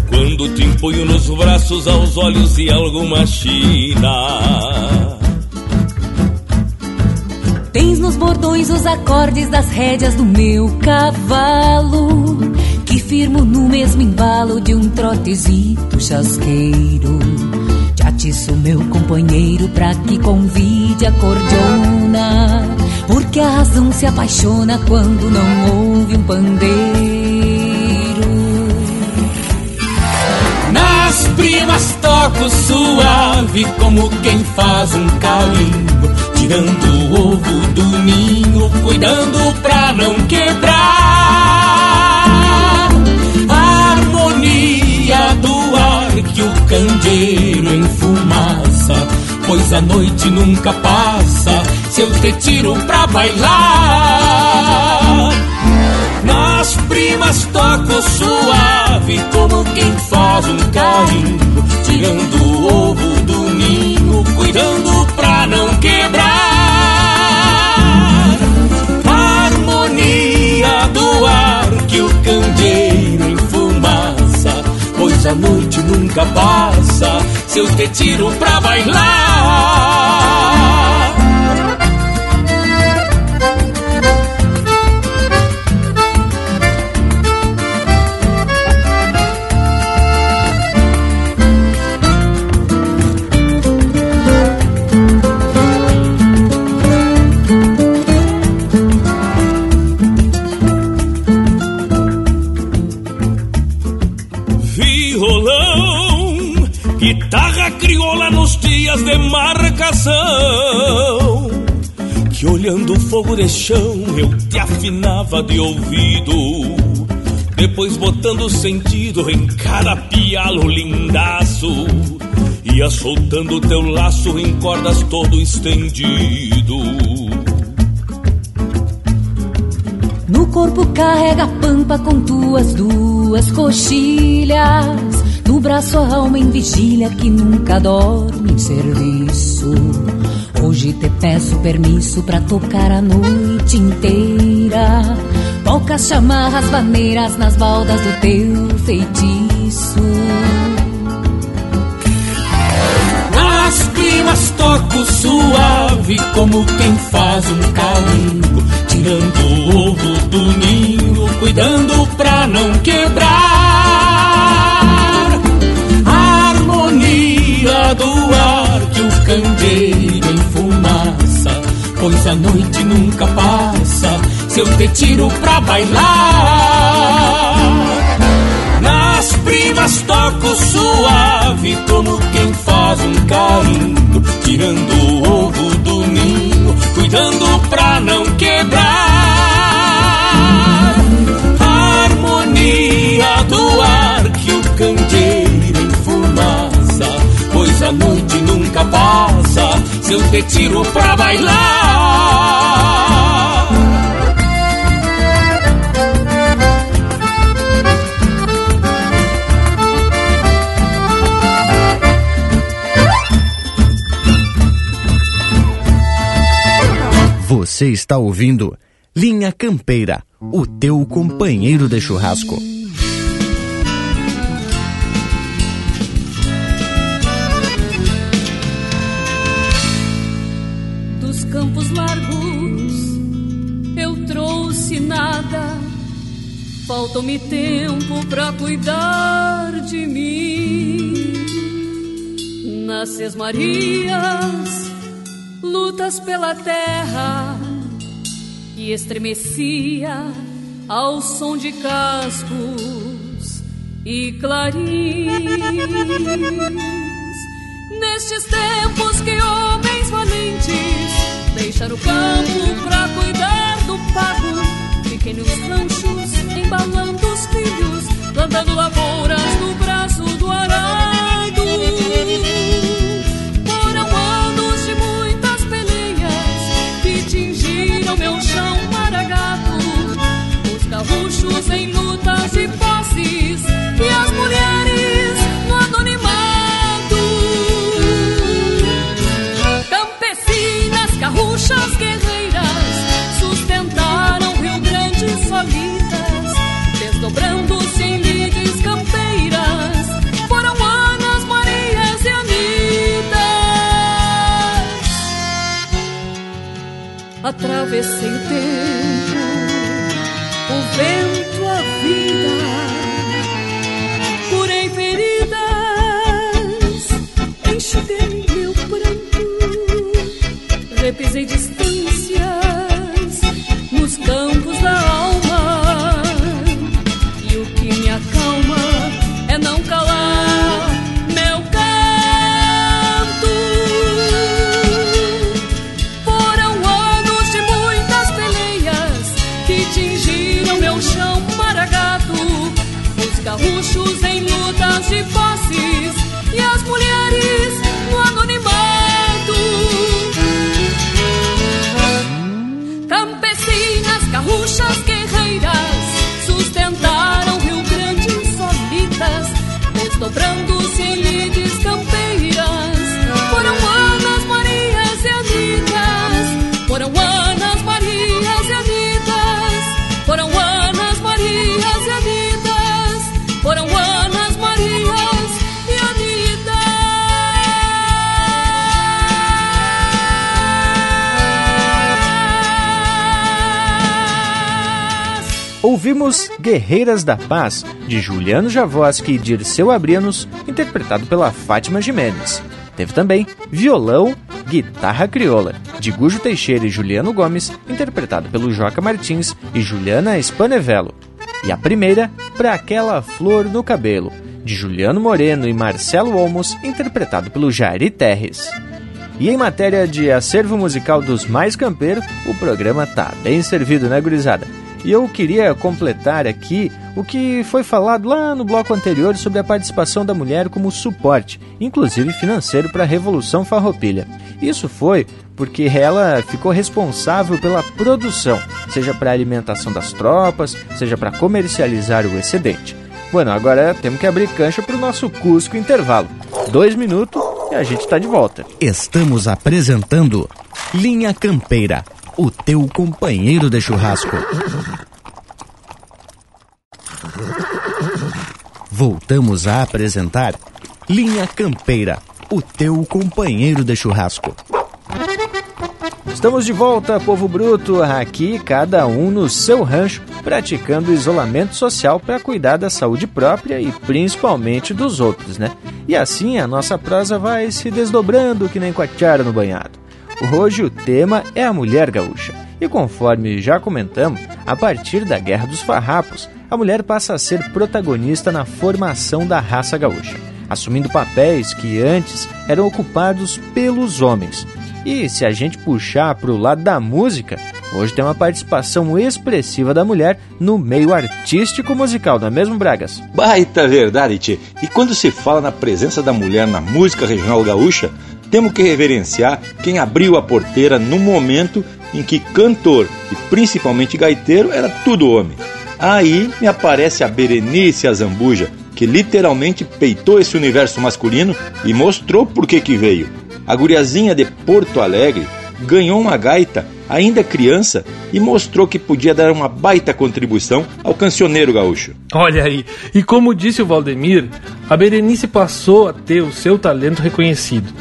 Quando te imponho nos braços aos olhos de alguma china. Tens nos bordões os acordes das rédeas do meu cavalo Que firmo no mesmo embalo de um trotezito chasqueiro Te atiço meu companheiro pra que convide a cordiona. Porque a razão se apaixona quando não ouve um pandeiro. Nas primas toco suave como quem faz um carimbo Tirando o ovo do ninho, cuidando pra não quebrar. A harmonia do que o candeeiro enfumaça Pois a noite nunca passa se eu te tiro pra bailar. Nas primas toco suave como quem faz um carinho Tirando o ovo do ninho, cuidando pra não quebrar. A harmonia do ar que o enfumaça Pois a noite nunca passa. Se eu te tiro pra bailar marcação. Que olhando o fogo de chão eu te afinava de ouvido. Depois botando sentido em cada pialo lindaço. Ia soltando teu laço em cordas todo estendido. No corpo carrega a pampa com tuas duas coxilhas. No braço a alma em vigília que nunca dorme em serviço. Hoje te peço permisso pra tocar a noite inteira. Toca chamarras baneiras nas baldas do teu feitiço. Nas primas toco suave como quem faz um carimbo Tirando o ovo do ninho, cuidando pra não quebrar harmonia do ar que o candeeiro enfumaça Pois a noite nunca passa se eu te tiro pra bailar. Nas primas toco suave como quem faz um carinho Tirando o ovo do ninho, cuidando pra não quebrar a noite nunca passa se eu te tiro pra bailar Você está ouvindo Linha Campeira, o teu companheiro de churrasco. Falta-me tempo pra cuidar de mim. Nas Marias, lutas pela terra que estremecia ao som de cascos e clarins. Nestes tempos que homens valentes deixaram o campo pra cuidar do pago, pequenos ranchos embalando os filhos, plantando lavouras no braço do arado. Atravessei o tempo, o vento, a vida, curei feridas, enxuguei meu pranto, repisei distâncias Guerreiras da Paz, de Juliano Javoski e Dirceu Abrianos, interpretado pela Fátima Jimenez. Teve também Violão, Guitarra Crioula, de Gujo Teixeira e Juliano Gomes, interpretado pelo Joca Martins e Juliana Spanevello. E a primeira, Pra Aquela Flor no Cabelo, de Juliano Moreno e Marcelo Olmos, interpretado pelo Jairi Terres. E em matéria de acervo musical dos mais campeiros, o programa tá bem servido, né, gurizada? E eu queria completar aqui o que foi falado lá no bloco anterior sobre a participação da mulher como suporte, inclusive financeiro, para a Revolução Farroupilha. Isso foi porque ela ficou responsável pela produção, seja para a alimentação das tropas, seja para comercializar o excedente. Bueno, agora temos que abrir cancha para o nosso Cusco intervalo. Dois minutos e a gente está de volta. Estamos apresentando Linha Campeira, o teu companheiro de churrasco. Voltamos a apresentar Linha Campeira, o teu companheiro de churrasco. Estamos de volta, povo bruto, aqui cada um no seu rancho, praticando isolamento social para cuidar da saúde própria e principalmente dos outros, né? E assim a nossa prosa vai se desdobrando que nem coatiara no banhado. Hoje o tema é a mulher gaúcha. E conforme já comentamos, a partir da Guerra dos Farrapos, a mulher passa a ser protagonista na formação da raça gaúcha, assumindo papéis que antes eram ocupados pelos homens. E se a gente puxar para o lado da música, hoje tem uma participação expressiva da mulher no meio artístico musical, não é mesmo, Bragas? Baita verdade, tchê. E quando se fala na presença da mulher na música regional gaúcha, temos que reverenciar quem abriu a porteira no momento em que cantor e principalmente gaiteiro era tudo homem. Aí me aparece a Berenice Azambuja, que literalmente peitou esse universo masculino e mostrou por que que veio. A guriazinha de Porto Alegre ganhou uma gaita ainda criança e mostrou que podia dar uma baita contribuição ao cancioneiro gaúcho. Olha aí, e como disse o Valdemir, a Berenice passou a ter o seu talento reconhecido.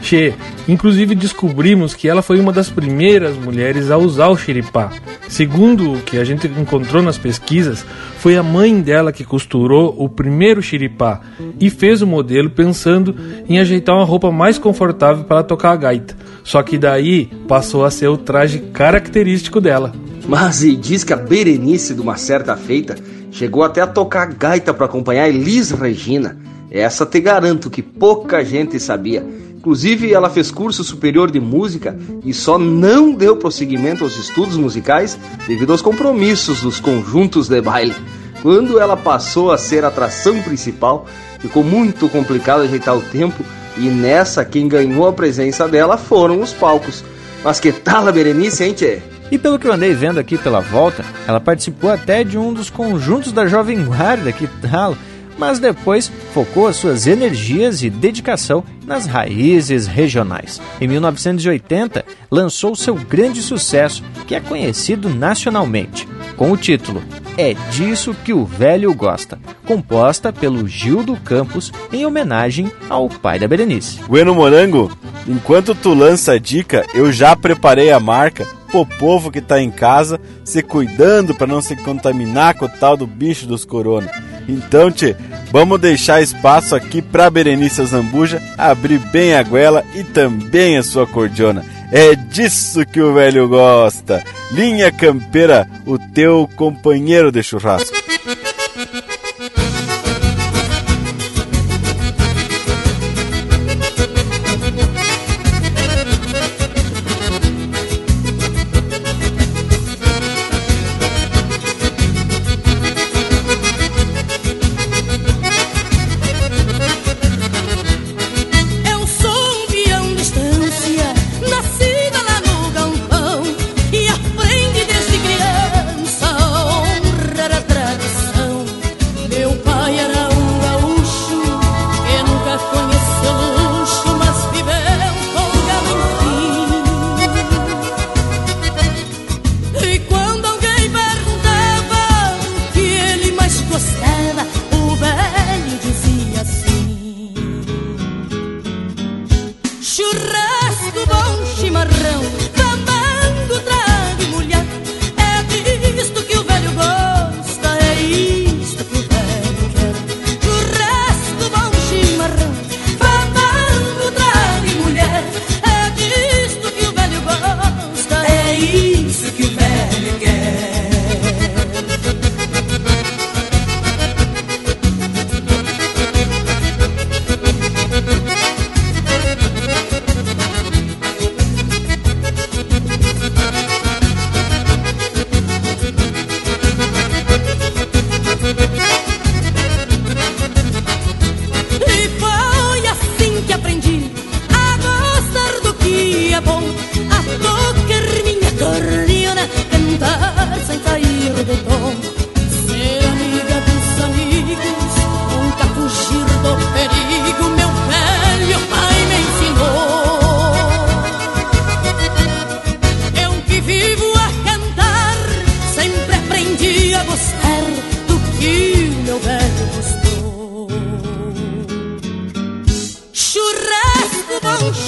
Che, inclusive descobrimos que ela foi uma das primeiras mulheres a usar o xiripá. Segundo o que a gente encontrou nas pesquisas, foi a mãe dela que costurou o primeiro xiripá e fez o modelo pensando em ajeitar uma roupa mais confortável para tocar a gaita. Só que daí passou a ser o traje característico dela. Mas e diz que a Berenice, de uma certa feita, chegou até a tocar gaita para acompanhar Elis Regina. Essa te garanto que pouca gente sabia. Inclusive, ela fez curso superior de música e só não deu prosseguimento aos estudos musicais devido aos compromissos dos conjuntos de baile. Quando ela passou a ser a atração principal, ficou muito complicado ajeitar o tempo e nessa quem ganhou a presença dela foram os palcos. Mas que tal a Berenice, hein, tchê? E pelo que eu andei vendo aqui pela volta, ela participou até de um dos conjuntos da Jovem Guarda, que tal? mas depois focou suas energias e dedicação nas raízes regionais. Em 1980, lançou seu grande sucesso, que é conhecido nacionalmente, com o título É Disso Que o Velho Gosta, composta pelo Gil do Campos em homenagem ao pai da Berenice. Bueno Morango, enquanto tu lança a dica, eu já preparei a marca pro povo que tá em casa se cuidando para não se contaminar com o tal do bicho dos coronas. Então, tchê, vamos deixar espaço aqui para Berenice Zambuja abrir bem a goela e também a sua cordiona. É disso que o velho gosta. Linha Campeira, o teu companheiro de churrasco.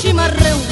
și mă mereu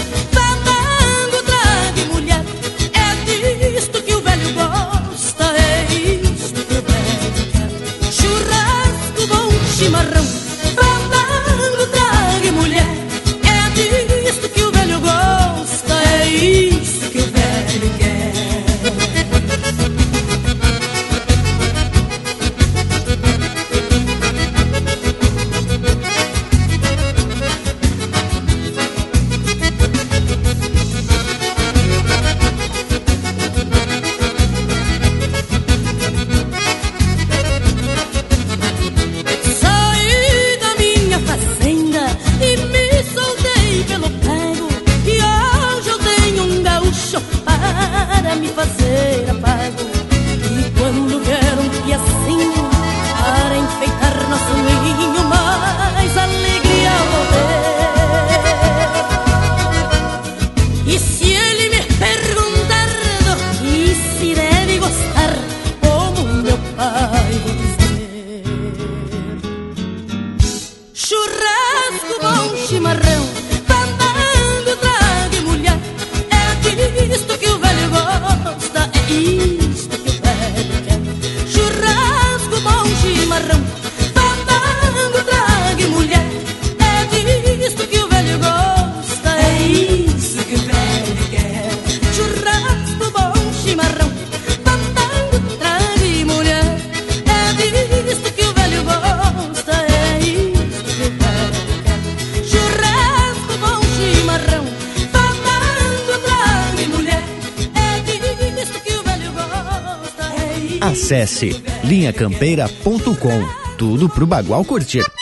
Bagual Curtir.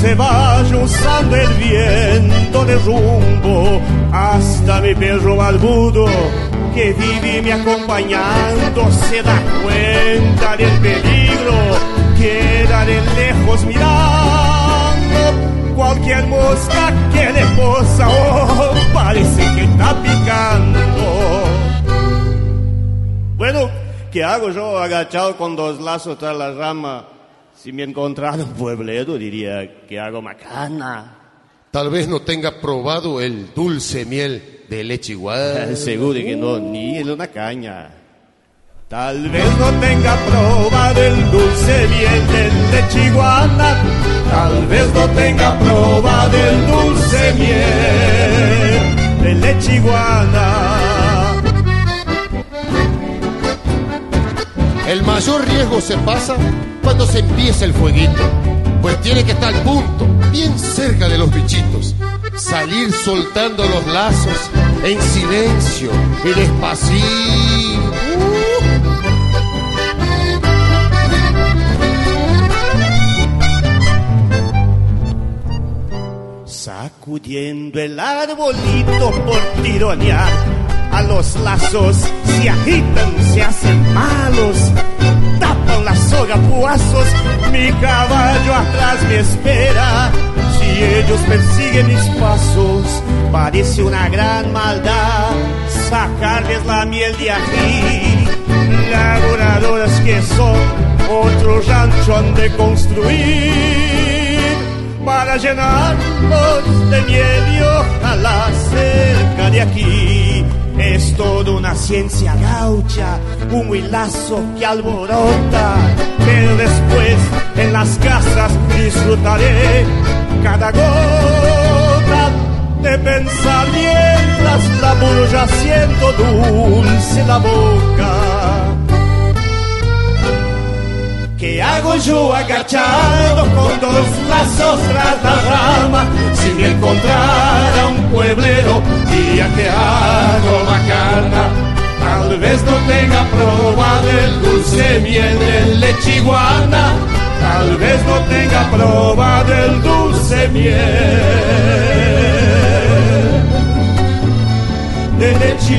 Se vaya usando el viento de rumbo hasta mi perro balbudo que vive me acompañando se da cuenta del peligro queda de lejos mirando cualquier mosca que le posa oh, parece que está picando. Bueno ¿qué hago yo agachado con dos lazos tras la rama si me encontrara un puebledo diría que hago macana. Tal vez no tenga probado el dulce miel de leche igual. Seguro que no, ni en una caña. Tal vez no tenga probado el dulce miel de leche iguana. Tal vez no tenga probado el dulce miel de leche iguana. El mayor riesgo se pasa cuando se empieza el fueguito, pues tiene que estar punto, bien cerca de los bichitos. Salir soltando los lazos en silencio y despacito. Sacudiendo el arbolito por tironear a los lazos se agitan, se hacen malos, tapan la soga puazos, mi caballo atrás me espera. Si ellos persiguen mis pasos, parece una gran maldad sacarles la miel de aquí. Laboradoras que son, otro rancho han de construir para llenarlos de miel y ojalá cerca de aquí. Es toda una ciencia gaucha, un hilazo que alborota, pero después en las casas disfrutaré cada gota de pensar mientras la bulla siento dulce la boca. ¿Qué hago yo agachado con dos lazos tras la rama? Si me encontrara un pueblero, día que hago bacana. Tal vez no tenga probado el dulce miel de leche iguana. Tal vez no tenga probado el dulce miel de leche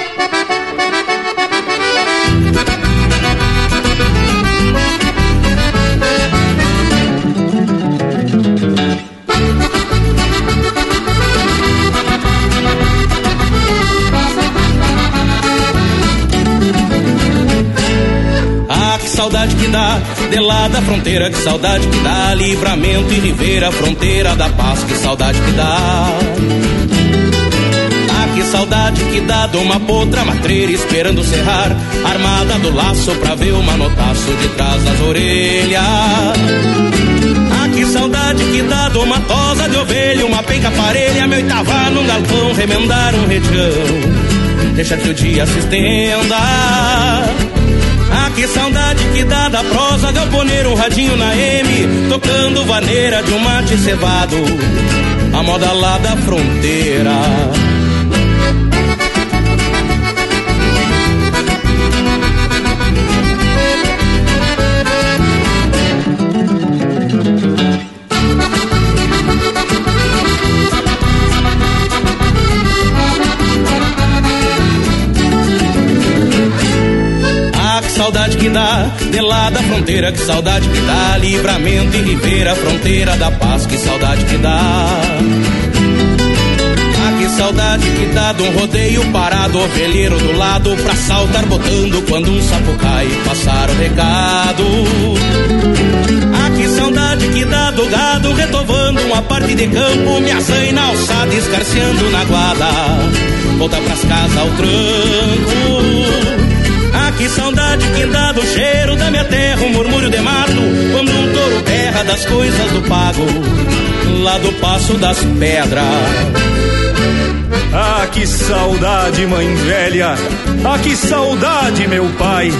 Saudade que dá, de lá da fronteira, que saudade que dá, livramento e ribeira, fronteira da paz, que saudade que dá. Ah, que saudade que dá de uma potra matreira esperando cerrar, armada do laço pra ver o manotaço de trás das orelhas. Ah, que saudade que dá de uma tosa de ovelha, uma penca parelha, meu oitava num galpão, remendar um retião, deixa que o dia se estenda. Que saudade que dá da prosa poner um radinho na M, tocando vaneira de um mate cevado, a moda lá da fronteira. Que dá, de lá da fronteira, que saudade que dá, livramento e ribeira, fronteira da paz, que saudade que dá. Ah, que saudade que dá de um rodeio parado, ovelheiro do lado, pra saltar botando quando um sapo cai, passar o recado. Ah, que saudade que dá do gado retovando uma parte de campo, me azaina alçada escarceando na guarda. Volta pras casas ao tranco. Que saudade que dá do cheiro da minha terra, um murmúrio de mato, quando um touro berra das coisas do pago, lá do passo das pedras. Ah, que saudade, mãe velha! Ah, que saudade, meu pai!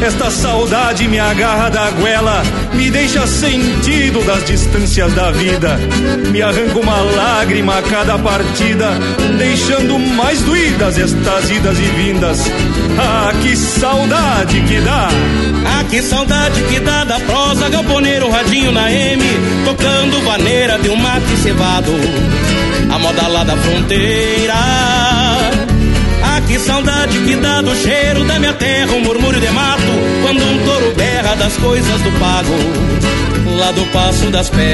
Esta saudade me agarra da goela, me deixa sentido das distâncias da vida, me arranca uma lágrima a cada partida, deixando mais doídas estas idas e vindas. Ah, que saudade que dá! Ah, que saudade que dá da prosa, galponeiro, radinho na M, tocando vaneira de um mate cevado a moda lá da fronteira. Ah, que saudade que dá do cheiro da minha terra, um murmúrio de mato, quando um touro berra das coisas do pago, lá do passo das pedras.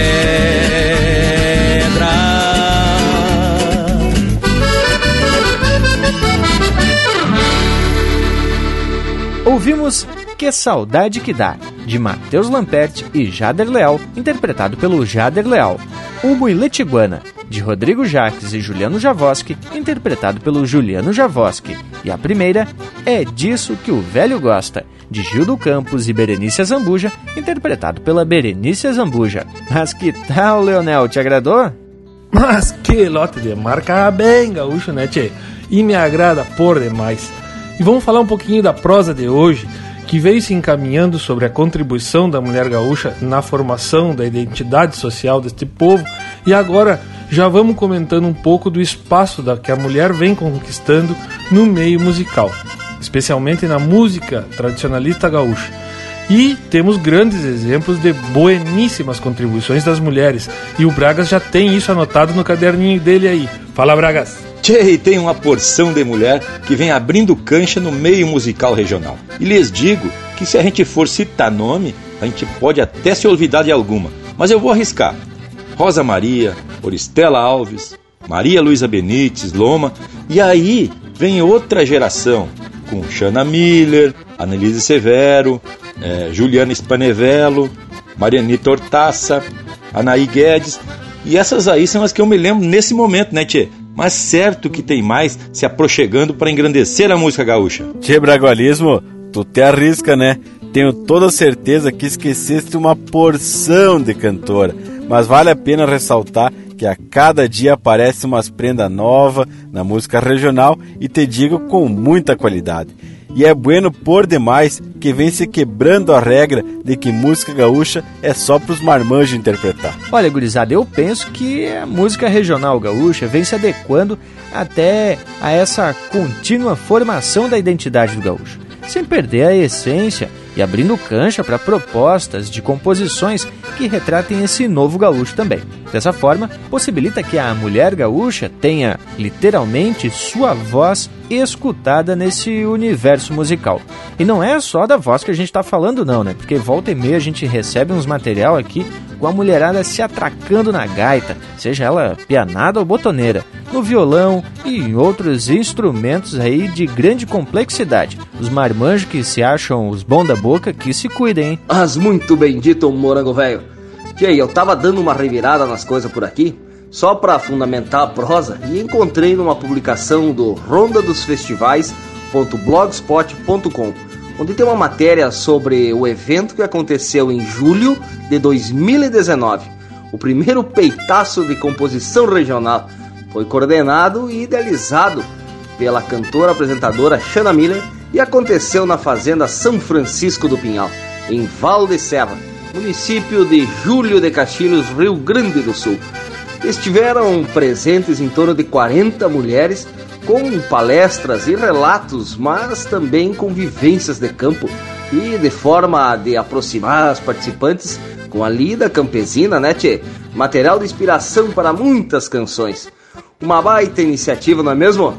Ouvimos Que Saudade Que Dá, de Matheus Lamperti e Jader Leal, interpretado pelo Jader Leal. Hugo e Letiguana, de Rodrigo Jaques e Juliano Javoski, interpretado pelo Juliano Javoski. E a primeira é Disso que o Velho Gosta, de Gildo Campos e Berenice Zambuja, interpretado pela Berenice Zambuja. Mas que tal, Leonel? Te agradou? Mas que lote de marca bem gaúcho, né, tchê? E me agrada por demais. E vamos falar um pouquinho da prosa de hoje, que veio se encaminhando sobre a contribuição da mulher gaúcha na formação da identidade social deste povo, e agora já vamos comentando um pouco do espaço da que a mulher vem conquistando no meio musical, especialmente na música tradicionalista gaúcha. E temos grandes exemplos de bueníssimas contribuições das mulheres, e o Bragas já tem isso anotado no caderninho dele aí. Fala, Bragas! Tchê, tem uma porção de mulher que vem abrindo cancha no meio musical regional. E lhes digo que se a gente for citar nome, a gente pode até se olvidar de alguma. Mas eu vou arriscar. Rosa Maria, Oristela Alves, Maria Luísa Benites, Loma. E aí vem outra geração, com Xana Miller, Annelise Severo, é, Juliana Spanevello, Marianita Hortaça, Anaí Guedes. E essas aí são as que eu me lembro nesse momento, né, Tchê? Mas certo que tem mais se aproximando para engrandecer a música gaúcha. Tchê Bragualismo, tu te arrisca, né? Tenho toda certeza que esqueceste uma porção de cantora, mas vale a pena ressaltar que a cada dia aparece umas prenda nova na música regional e te digo com muita qualidade. E é bueno por demais que vem se quebrando a regra de que música gaúcha é só para os marmanjos interpretar. Olha, gurizada, eu penso que a música regional gaúcha vem se adequando até a essa contínua formação da identidade do gaúcho, sem perder a essência e abrindo cancha para propostas de composições que retratem esse novo gaúcho também. Dessa forma, possibilita que a mulher gaúcha tenha literalmente sua voz escutada nesse universo musical. E não é só da voz que a gente está falando, não, né? Porque volta e meia a gente recebe uns material aqui com a mulherada se atracando na gaita, seja ela pianada ou botoneira, no violão e em outros instrumentos aí de grande complexidade. Os marmanjos que se acham os bons da boca que se cuidem, hein? Mas muito bendito, morango velho. E aí, eu tava dando uma revirada nas coisas por aqui, só para fundamentar a prosa, e encontrei numa publicação do Ronda dos Festivais.blogspot.com, onde tem uma matéria sobre o evento que aconteceu em julho de 2019, o primeiro peitaço de composição regional. Foi coordenado e idealizado pela cantora apresentadora Shana Miller e aconteceu na fazenda São Francisco do Pinhal, em Val de Serra, município de Júlio de Castilhos, Rio Grande do Sul. Estiveram presentes em torno de 40 mulheres com palestras e relatos, mas também com vivências de campo e de forma de aproximar os participantes com a lida campesina, né, tchê? Material de inspiração para muitas canções. Uma baita iniciativa, não é mesmo?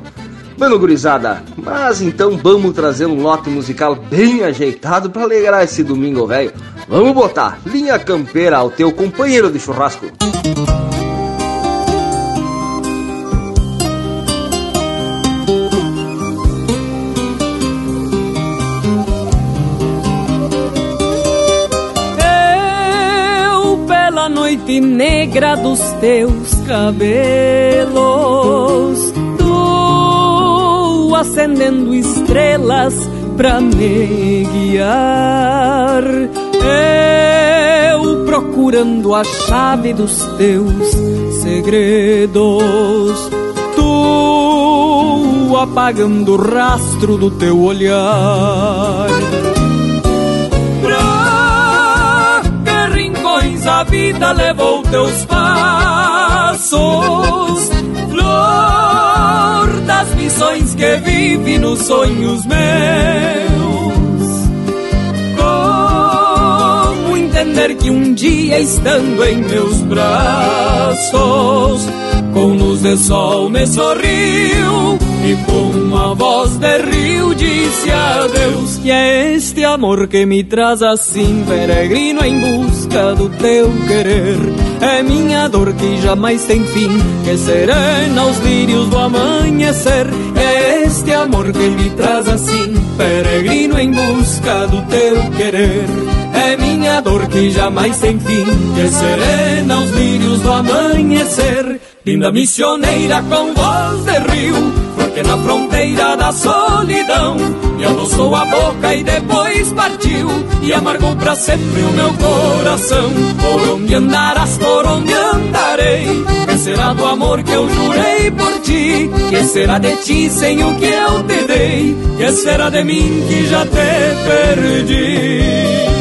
Mano, gurizada, mas então vamos trazer um lote musical bem ajeitado para alegrar esse domingo, velho. Vamos botar linha campeira ao teu companheiro de churrasco. Eu, noite negra dos teus cabelos, tu acendendo estrelas pra me guiar. Eu procurando a chave dos teus segredos, tu apagando o rastro do teu olhar. Vida levou teus passos? Flor das missões que vive nos sonhos meus. Como entender que um dia estando em meus braços, com luz de sol me sorriu e com uma voz de rio disse adeus. E é este amor que me traz assim, peregrino em busca do teu querer. É minha dor que jamais tem fim, que serena os lírios do amanhecer. É este amor que me traz assim, peregrino em busca do teu querer. É minha dor que jamais tem fim, que serena os lírios do amanhecer. Linda missioneira com voz de rio, na fronteira da solidão me adoçou a boca e depois partiu e amargou pra sempre o meu coração. Por onde andarás, por onde andarei? Que será do amor que eu jurei por ti? Que será de ti sem o que eu te dei? Que será de mim que já te perdi?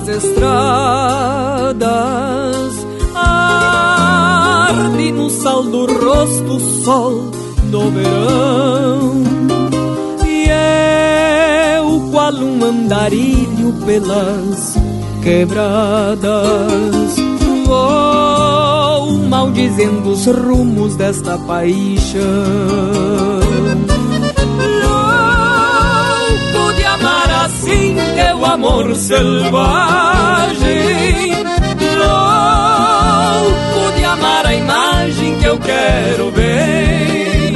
Dessas estradas. Arde no sal do rosto o sol do verão. E eu, qual um andarilho pelas quebradas, vou maldizendo os rumos desta paixão amor selvagem, louco de amar a imagem que eu quero ver,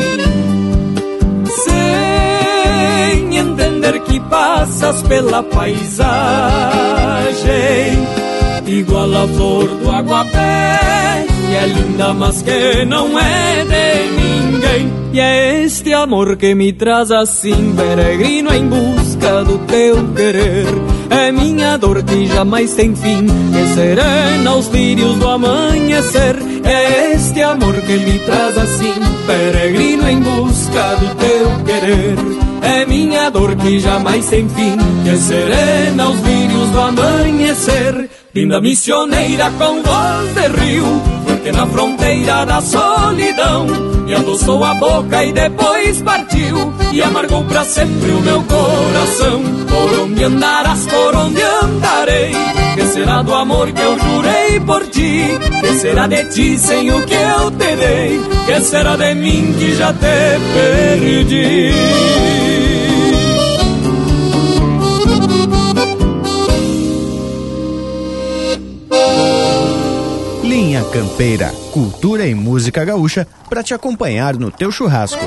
sem entender que passas pela paisagem, igual a flor do aguapé, que é linda mas que não é de ninguém. E é este amor que me traz assim, peregrino em busca do teu querer. É minha dor que jamais tem fim, que serena os lírios do amanhecer. É este amor que me traz assim, peregrino em busca do teu querer. É minha dor que jamais tem fim, que serena os lírios do amanhecer. Linda missioneira com voz de rio, porque na fronteira da solidão me adoçou a boca e depois partiu e amargou pra sempre o meu coração. Por onde andarás, por onde andarei? Que será do amor que eu jurei por ti? Que será de ti sem o que eu te dei? Que será de mim que já te perdi? Campeira, cultura e música gaúcha para te acompanhar no teu churrasco.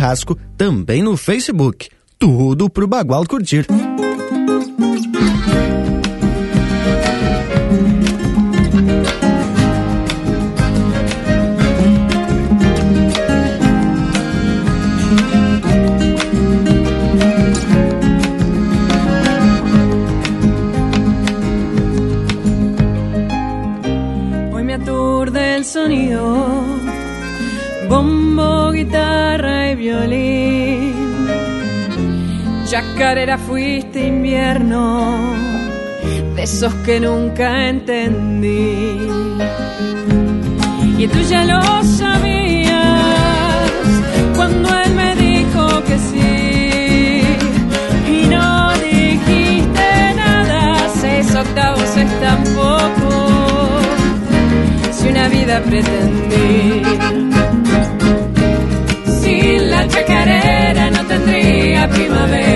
Churrasco, também no Facebook. Tudo pro Bagual curtir. azucarera fuiste invierno, de esos que nunca entendí. Y tú ya lo sabías cuando él me dijo que sí. Y no dijiste nada, seis octavos es tan poco. Si una vida pretendí. Sin la chacarera no tendría primavera.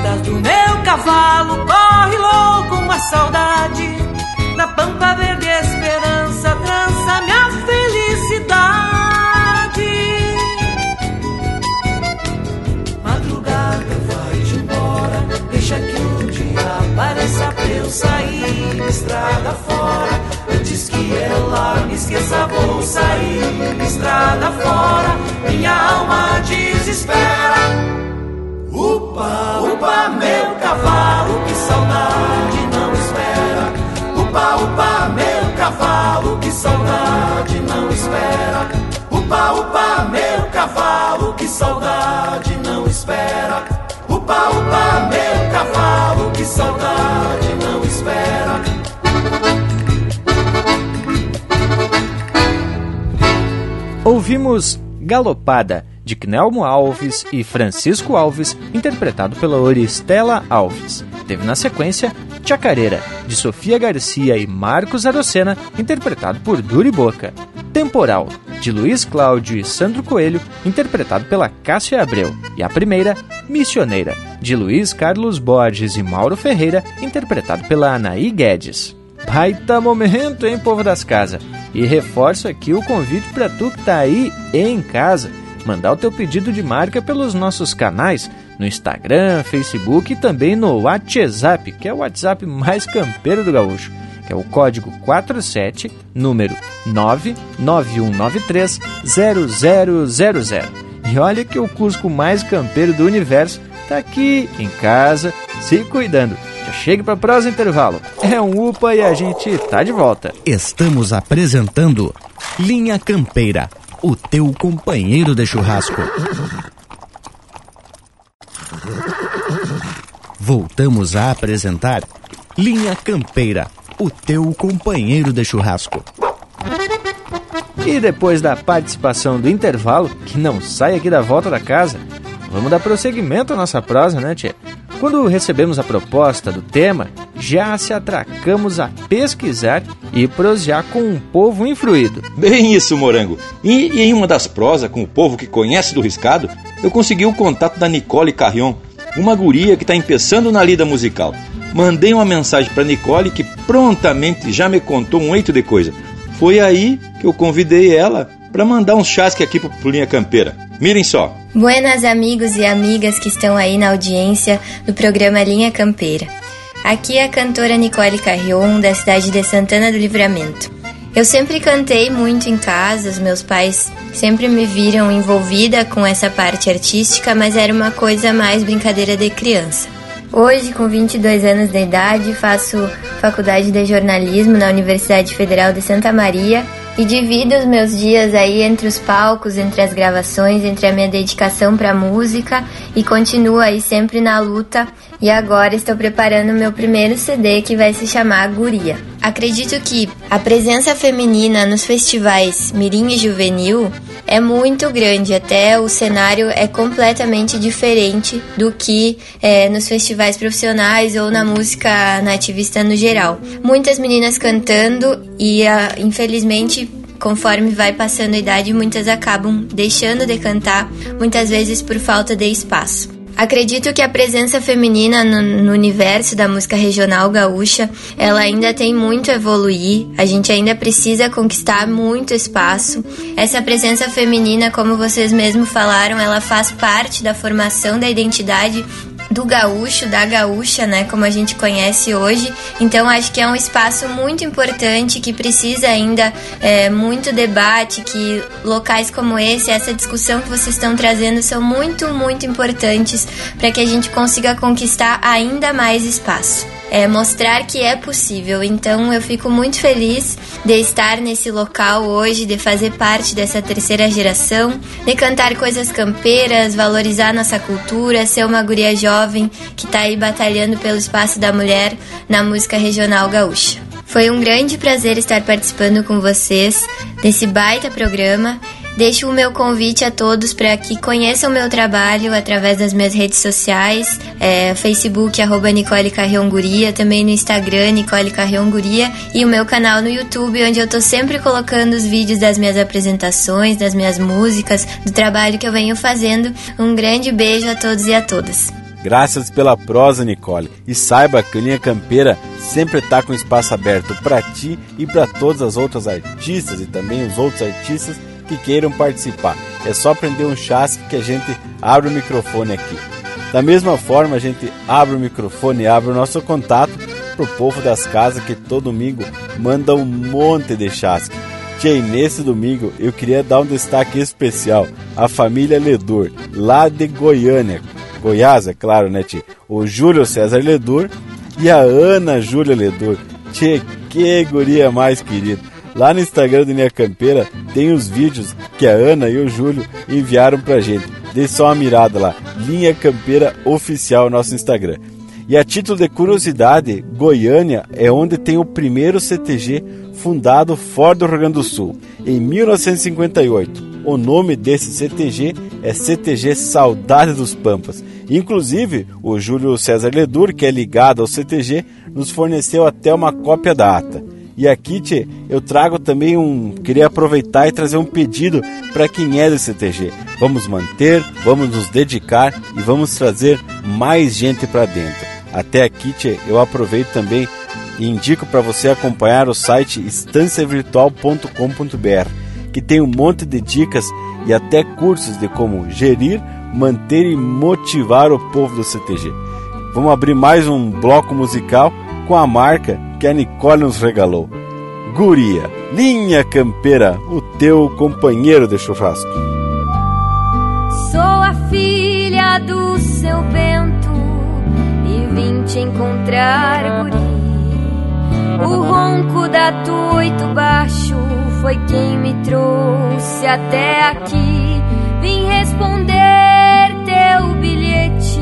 Patas do meu cavalo corre louco uma saudade. Na pampa verde esperança trança minha felicidade. Madrugada vai-te embora, deixa que o dia apareça pra eu sair estrada fora. Antes que ela me esqueça, vou sair estrada fora. Minha alma desespera. Upa, upa, meu cavalo, que saudade não espera. Upa, upa, meu cavalo, que saudade não espera. Upa, upa, meu cavalo, que saudade não espera. Upa, upa, meu cavalo, que saudade não espera. Ouvimos Galopada, de Knelmo Alves e Francisco Alves, interpretado pela Oristela Alves. Teve na sequência Chacareira, de Sofia Garcia e Marcos Arocena, interpretado por Duri Boca. Temporal, de Luiz Cláudio e Sandro Coelho, interpretado pela Cássia Abreu. E a primeira, Missioneira, de Luiz Carlos Borges e Mauro Ferreira, interpretado pela Anaí Guedes. Baita momento, hein, povo das casas? E reforço aqui o convite para tu que tá aí em casa, mandar o teu pedido de marca pelos nossos canais no Instagram, Facebook e também no WhatsApp, que é o WhatsApp mais campeiro do gaúcho, que é o código 47, número 991930000. E olha que o Cusco mais campeiro do universo tá aqui em casa, se cuidando. Já chega para prosa intervalo. É um UPA e a gente tá de volta. Estamos apresentando Linha Campeira, o teu companheiro de churrasco. Voltamos a apresentar Linha Campeira, o teu companheiro de churrasco. E depois da participação do intervalo, que não sai aqui da volta da casa, vamos dar prosseguimento à nossa prosa, né, Tia? Quando recebemos a proposta do tema, já se atracamos a pesquisar e prosear com um povo influído. Bem isso, Morango. E, e em uma das prosas com o povo que conhece do riscado, eu consegui o contato da Nicole Carrion, uma guria que está empeçando na lida musical. Mandei uma mensagem para Nicole que prontamente já me contou um eito de coisa. Foi aí que eu convidei ela para mandar uns chasque aqui pro Linha Campeira. Mirem só. Buenas amigos e amigas que estão aí na audiência do programa Linha Campeira. Aqui é a cantora Nicole Carrion, da cidade de Santana do Livramento. Eu sempre cantei muito em casa, os meus pais sempre me viram envolvida com essa parte artística, mas era uma coisa mais brincadeira de criança. Hoje, com 22 anos de idade, faço faculdade de jornalismo na Universidade Federal de Santa Maria e divido os meus dias aí entre os palcos, entre as gravações, entre a minha dedicação para música e continuo aí sempre na luta. E agora estou preparando meu primeiro CD que vai se chamar Guria. Acredito que a presença feminina nos festivais Mirim e Juvenil é muito grande, até o cenário é completamente diferente do que é, nos festivais profissionais ou na música nativista no geral. Muitas meninas cantando e, ah, infelizmente, conforme vai passando a idade, muitas acabam deixando de cantar, muitas vezes por falta de espaço. Acredito que a presença feminina no, no, universo da música regional gaúcha, ela ainda tem muito a evoluir. A gente ainda precisa conquistar muito espaço. Essa presença feminina, como vocês mesmos falaram, ela faz parte da formação da identidade do gaúcho, da gaúcha, né, como a gente conhece hoje. Então acho que é um espaço muito importante que precisa ainda é, muito debate, que locais como esse, essa discussão que vocês estão trazendo são muito, muito importantes para que a gente consiga conquistar ainda mais espaço é, mostrar que é possível. Então eu fico muito feliz de estar nesse local hoje, de fazer parte dessa terceira geração, de cantar coisas campeiras, valorizar nossa cultura, ser uma guria jovem que está aí batalhando pelo espaço da mulher na música regional gaúcha. Foi um grande prazer estar participando com vocês desse baita programa Deixo o meu convite a todos para que conheçam o meu trabalho através das minhas redes sociais, é, Facebook, arroba Nicole Carreonguria, também no Instagram, Nicole Carreonguria, e o meu canal no YouTube, onde eu estou sempre colocando os vídeos das minhas apresentações, das minhas músicas, do trabalho que eu venho fazendo. Um grande beijo a todos e a todas. Graças pela prosa, Nicole. E saiba que Linha Campeira sempre está com espaço aberto para ti e para todas as outras artistas e também os outros artistas que queiram participar. É só prender um chasque que a gente abre o microfone aqui. Da mesma forma, a gente abre o microfone e abre o nosso contato pro povo das casas que todo domingo manda um monte de chasque. E nesse domingo eu queria dar um destaque especial à família Ledur, lá de Goiânia. Goiás, é claro, né, tia? O Júlio César Ledur e a Ana Júlia Ledur. Tia, que guria mais querida. Lá no Instagram do Linha Campeira tem os vídeos que a Ana e o Júlio enviaram pra gente. Dê só uma mirada lá. Linha Campeira Oficial, nosso Instagram. E a título de curiosidade, Goiânia é onde tem o primeiro CTG fundado fora do Rio Grande do Sul, em 1958. O nome desse CTG é CTG Saudade dos Pampas. Inclusive, o Júlio César Ledur, que é ligado ao CTG, nos forneceu até uma cópia da ata. E aqui, tchê, eu trago também um. Queria aproveitar e trazer um pedido para quem é do CTG. Vamos manter, vamos nos dedicar e vamos trazer mais gente para dentro. Até aqui, tchê, eu aproveito também e indico para você acompanhar o site estanciavirtual.com.br, que tem um monte de dicas e até cursos de como gerir, manter e motivar o povo do CTG. Vamos abrir mais um bloco musical com a marca que a Nicole nos regalou. Guria, linha campeira, o teu companheiro de churrasco. Sou a filha do seu Bento e vim te encontrar, guri. O ronco da tuito baixo foi quem me trouxe até aqui. Vim responder teu bilhete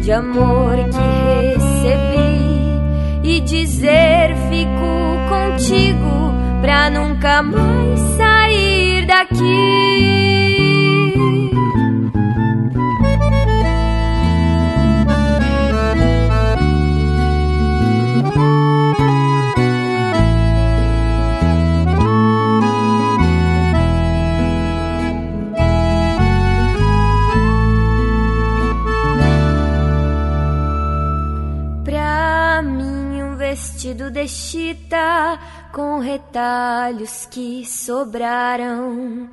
de amor que dizer fico contigo pra nunca mais sair daqui. Com retalhos que sobraram,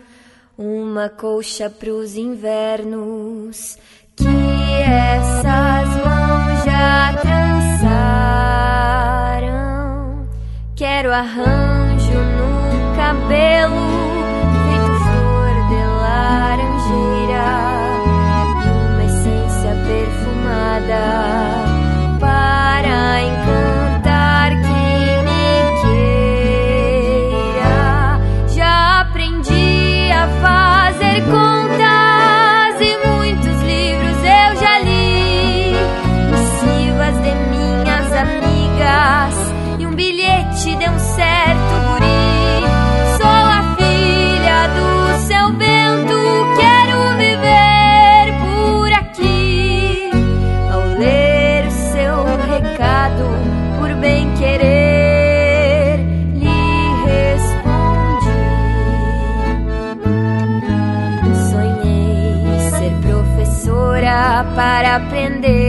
uma colcha pros invernos que essas mãos já trançaram. Quero arranjo no cabelo, aprender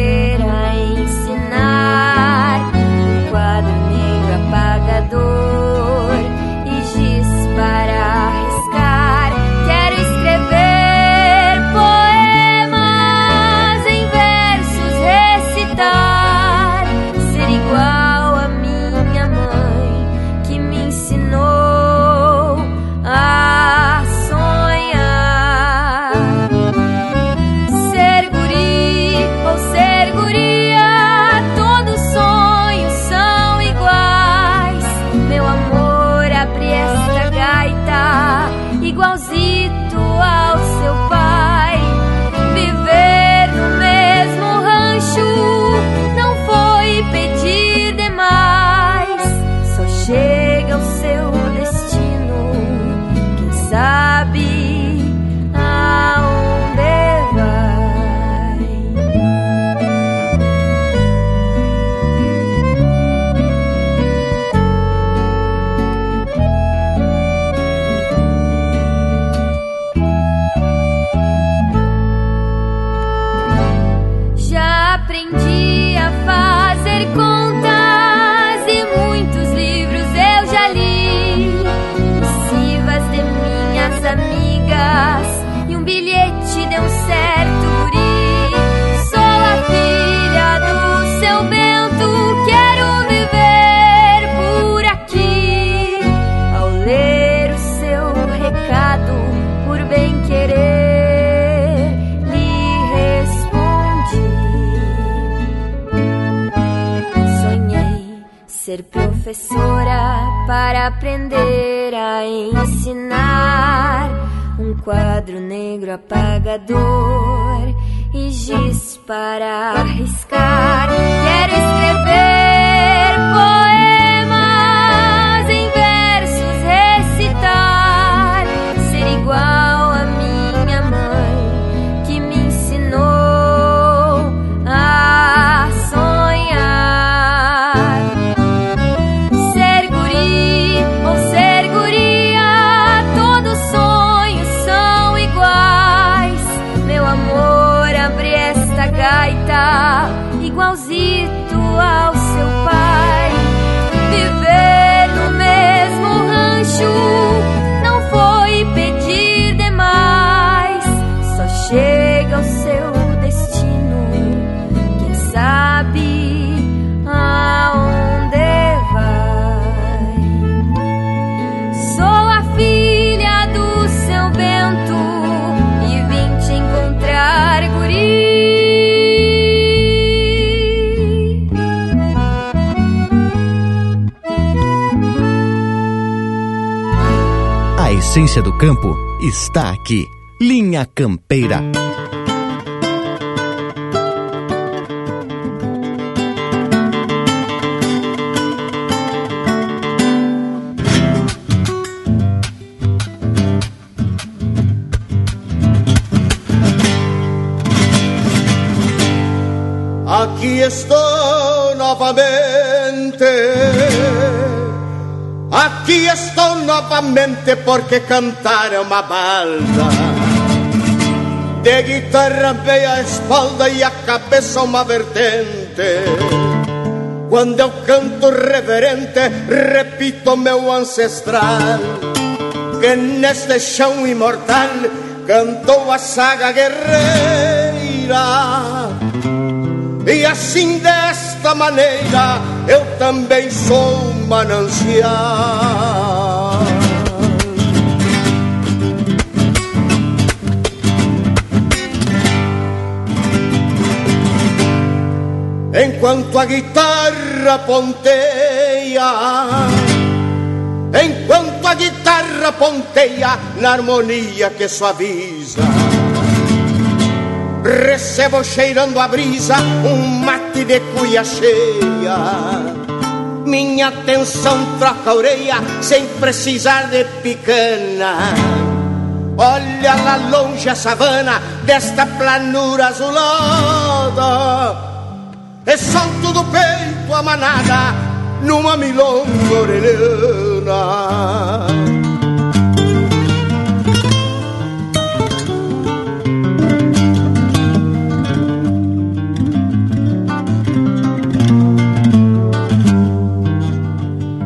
aprender a ensinar. Um quadro negro apagador e giz para arriscar. Quero escrever poemas essência do campo está aqui. Linha Campeira. Novamente porque cantar é uma balda. De guitarra veio a espalda e a cabeça uma vertente. Quando eu canto reverente, repito meu ancestral, que neste chão imortal cantou a saga guerreira. E assim desta maneira eu também sou manancial. Enquanto a guitarra ponteia, enquanto a guitarra ponteia na harmonia que suaviza. Recebo cheirando a brisa um mate de cuia cheia. Minha atenção troca a orelha sem precisar de picana. Olha lá longe a savana desta planura azulada. E salto do peito a manada numa milonga orelhana.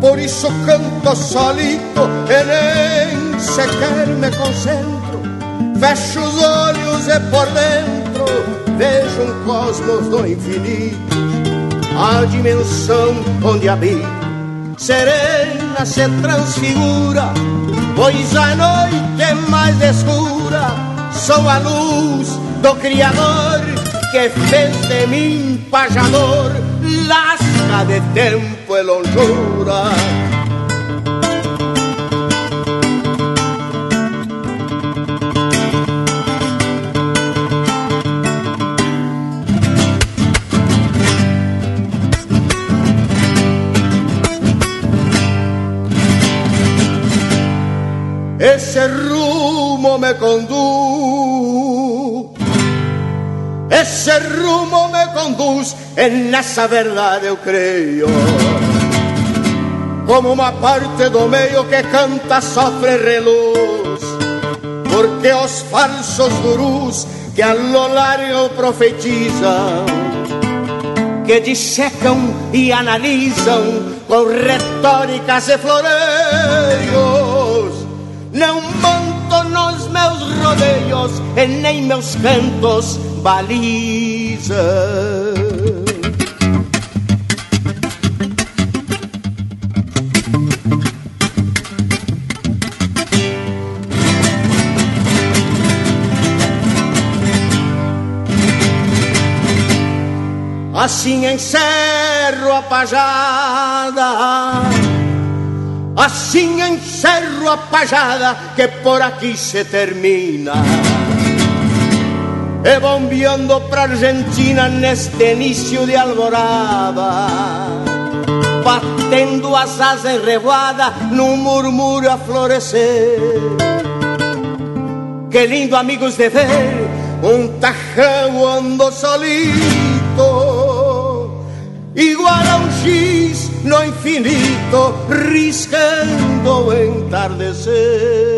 Por isso canto solito e nem sequer me concentro. Fecho os olhos e por dentro vejo um cosmos do infinito, a dimensão onde habito. Serena se transfigura, pois a noite é mais escura. Sou a luz do Criador que fez de mim pajador, lasca de tempo e longura. Ese rumo me conduz, ese rumo me conduz, en essa verdade eu creio. Como uma parte do meio que canta, sofre reluz, porque os falsos gurus que a lo largo profetizam, que dissecam e analisam com retóricas e floreios não monto nos meus rodeios e nem meus cantos baliza. Assim encerro a pajada Assim encerro a pajada que por aqui se termina. E bombeando pra Argentina neste início de alvorada. Batendo as asas em revoada num murmúrio a florescer. Que lindo, amigos, de ver um tajão ando solito, igual a um giz no infinito, riscando entardecer.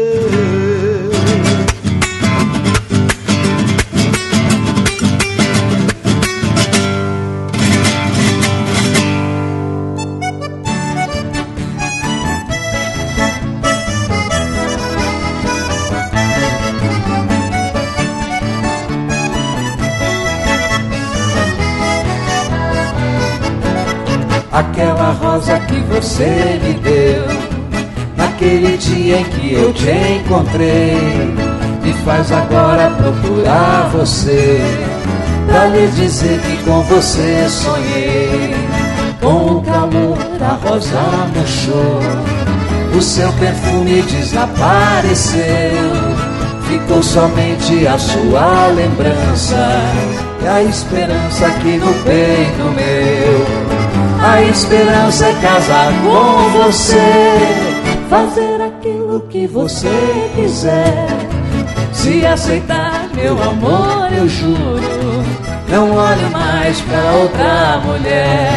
Aquela rosa que você me deu Naquele dia em que eu te encontrei Me faz agora procurar você Pra lhe dizer que com você sonhei. Com o calor da rosa murchou O seu perfume desapareceu Ficou somente a sua lembrança E a esperança aqui no peito meu a esperança é casar com você, fazer aquilo que você quiser. Se aceitar meu amor, eu juro, não olhe mais pra outra mulher.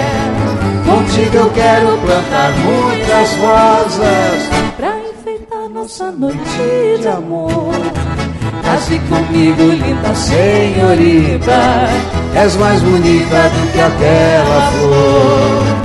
Contigo eu quero plantar muitas rosas pra enfeitar nossa noite de amor. Case comigo, linda senhorita, és mais bonita do que aquela flor.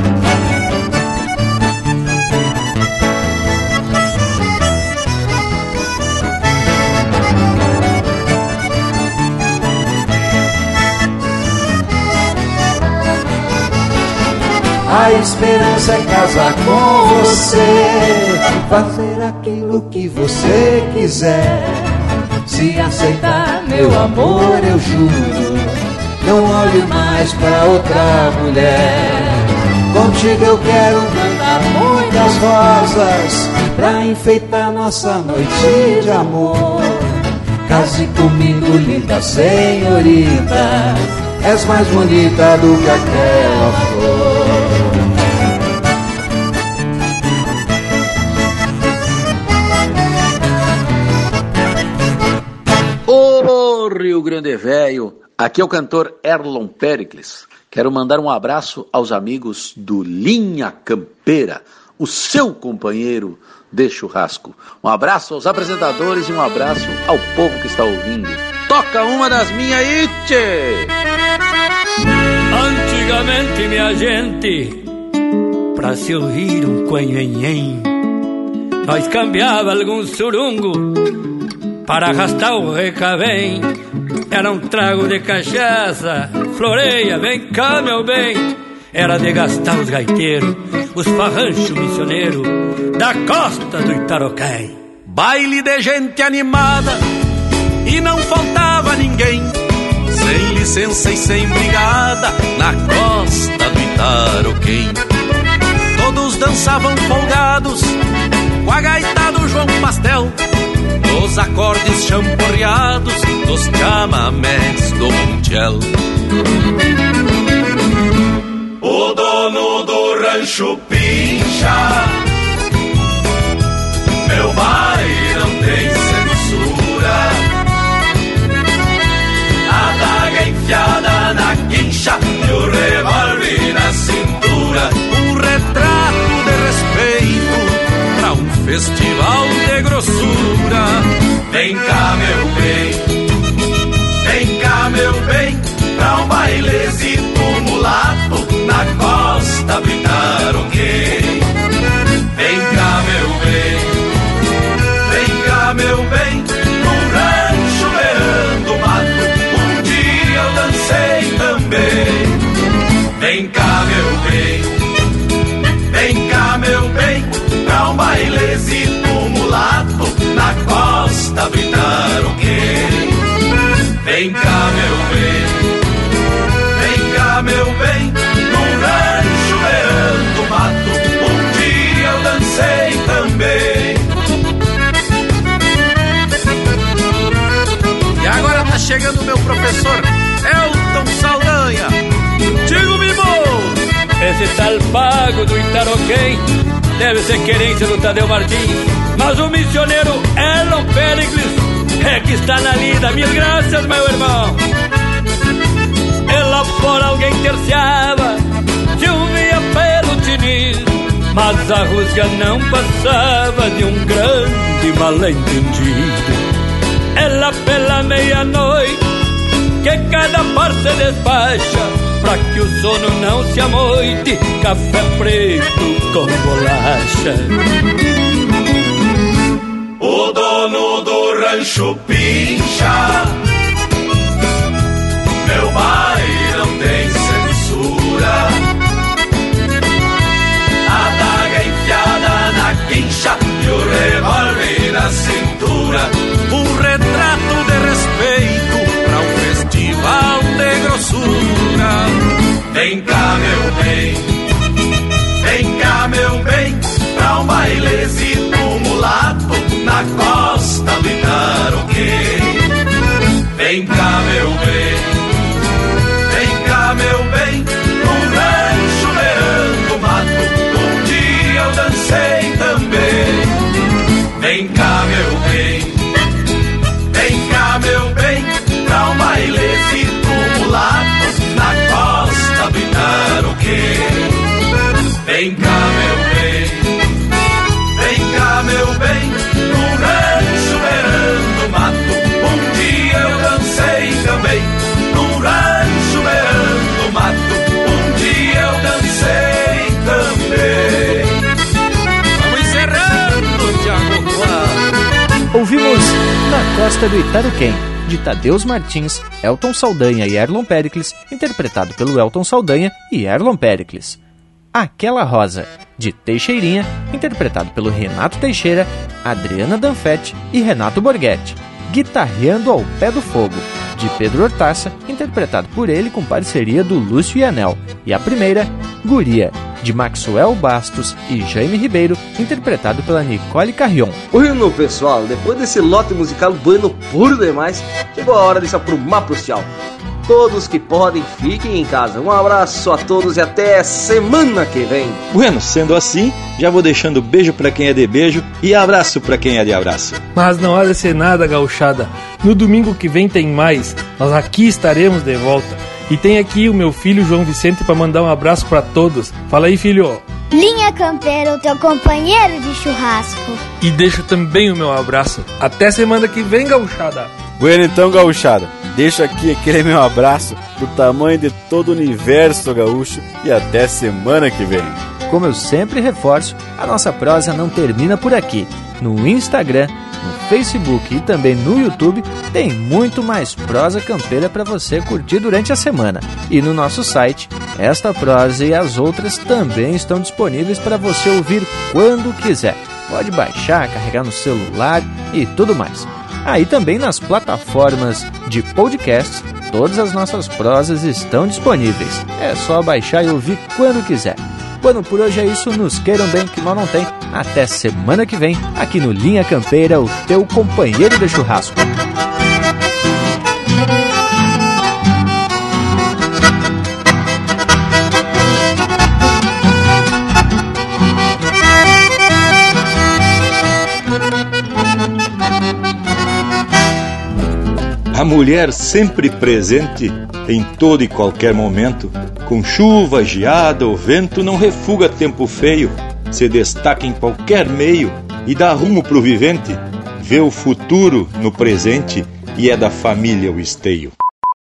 A esperança é casar com você, fazer aquilo que você quiser. Se aceitar meu amor, eu juro, não olhe mais para outra mulher. Contigo eu quero plantar muitas rosas pra enfeitar nossa noite de amor. Case comigo, linda senhorita, és mais bonita do que aquela Grande Velho, aqui é o cantor Erlon Pericles. Quero mandar um abraço aos amigos do Linha Campeira, o seu companheiro de churrasco. Um abraço aos apresentadores e um abraço ao povo que está ouvindo. Toca uma das minhas aí, tchê! Antigamente, minha gente, pra se ouvir um quenhenhen, nós cambiava algum surungo para arrastar o recavém. Era um trago de cachaça, floreia, vem cá, meu bem. Era de gastar os gaiteiros, os farranchos missioneiros da costa do Itaroquém. Baile de gente animada e não faltava ninguém. Sem licença e sem brigada na costa do Itaroquém. Todos dançavam folgados com a gaita do João Pastel. Os acordes champorreados dos chamamés do Montiel. O dono do rancho pincha. Meu baile não tem censura. A daga enfiada na quincha E o revólver na cintura. Um retrato de respeito Pra um festival grossura Vem cá meu bem. Vem cá meu bem Pra um bailezito mulato Na costa do Itaroquém Vem cá meu bem. Vem cá meu bem Num rancho beirando mato Um dia eu dancei também. Vem cá meu bem. Vem cá meu bem Pra um bailezito mulato Na costa do Itaroquém Vem cá meu bem. Vem cá meu bem. Num rancho beirando mato Um dia eu dancei também. E agora tá chegando o meu professor Elton Saldanha. Digo Mimo Esse tal pago do Itaroquém deve ser querência do Tadeu Martins. Mas o missioneiro Elon Pericles é que está na lida. Mil graças, meu irmão. E lá fora alguém terciava, chovia pelo tinir. Mas a rusga não passava de um grande mal-entendido. Ela pela meia-noite que cada par se despacha Pra que o sono não se amoite. Café preto com bolacha. O dono do rancho pincha. Meu baile Bailezito mulato Na costa do Itaroquém Vem cá meu bem. Vem cá meu bem. Num rancho beirando mato. Um dia eu dancei também. Vem cá meu bem. Vem cá meu bem. Pra um bailezito mulato Na costa do Itaroquém Vem cá Costa do Itaruquém, de Tadeus Martins, Elton Saldanha e Erlon Pericles, interpretado pelo Elton Saldanha e Erlon Pericles. Aquela Rosa, de Teixeirinha, interpretado pelo Renato Teixeira, Adriana Danfetti e Renato Borghetti. Guitarreando ao Pé do Fogo, de Pedro Hortaça, interpretado por ele com parceria do Lúcio Anel. E a primeira, Guria, de Maxwell Bastos e Jaime Ribeiro, interpretado pela Nicole Carrion. Bueno, pessoal, depois desse lote musical bueno por demais, chegou a hora de aprumar pro tchau. Todos que podem, fiquem em casa. Um abraço a todos e até semana que vem. Bueno, sendo assim, já vou deixando beijo pra quem é de beijo e abraço pra quem é de abraço. Mas não há de ser nada, gauchada. No domingo que vem tem mais. Nós aqui estaremos de volta. E tem aqui o meu filho João Vicente para mandar um abraço para todos. Fala aí, filho. Linha Campeiro, teu companheiro de churrasco. E deixo também o meu abraço. Até semana que vem, gauchada. Bueno, então, gauchada, deixo aqui aquele meu abraço do tamanho de todo o universo gaúcho e até semana que vem. como eu sempre reforço, a nossa prosa não termina por aqui. No Instagram, no Facebook e também no YouTube tem muito mais prosa campeira para você curtir durante a semana. E no nosso site, esta prosa e as outras também estão disponíveis para você ouvir quando quiser. Pode baixar, carregar no celular e tudo mais. Aí também nas plataformas de podcast, todas as nossas prosas estão disponíveis. É só baixar e ouvir quando quiser. Bueno, por hoje é isso. Nos queiram bem, que mal não tem. Até semana que vem, aqui no Linha Campeira, o teu companheiro de churrasco. A mulher sempre presente em todo e qualquer momento, com chuva, geada ou vento, não refuga tempo feio, se destaca em qualquer meio e dá rumo pro vivente, vê o futuro no presente e é da família o esteio.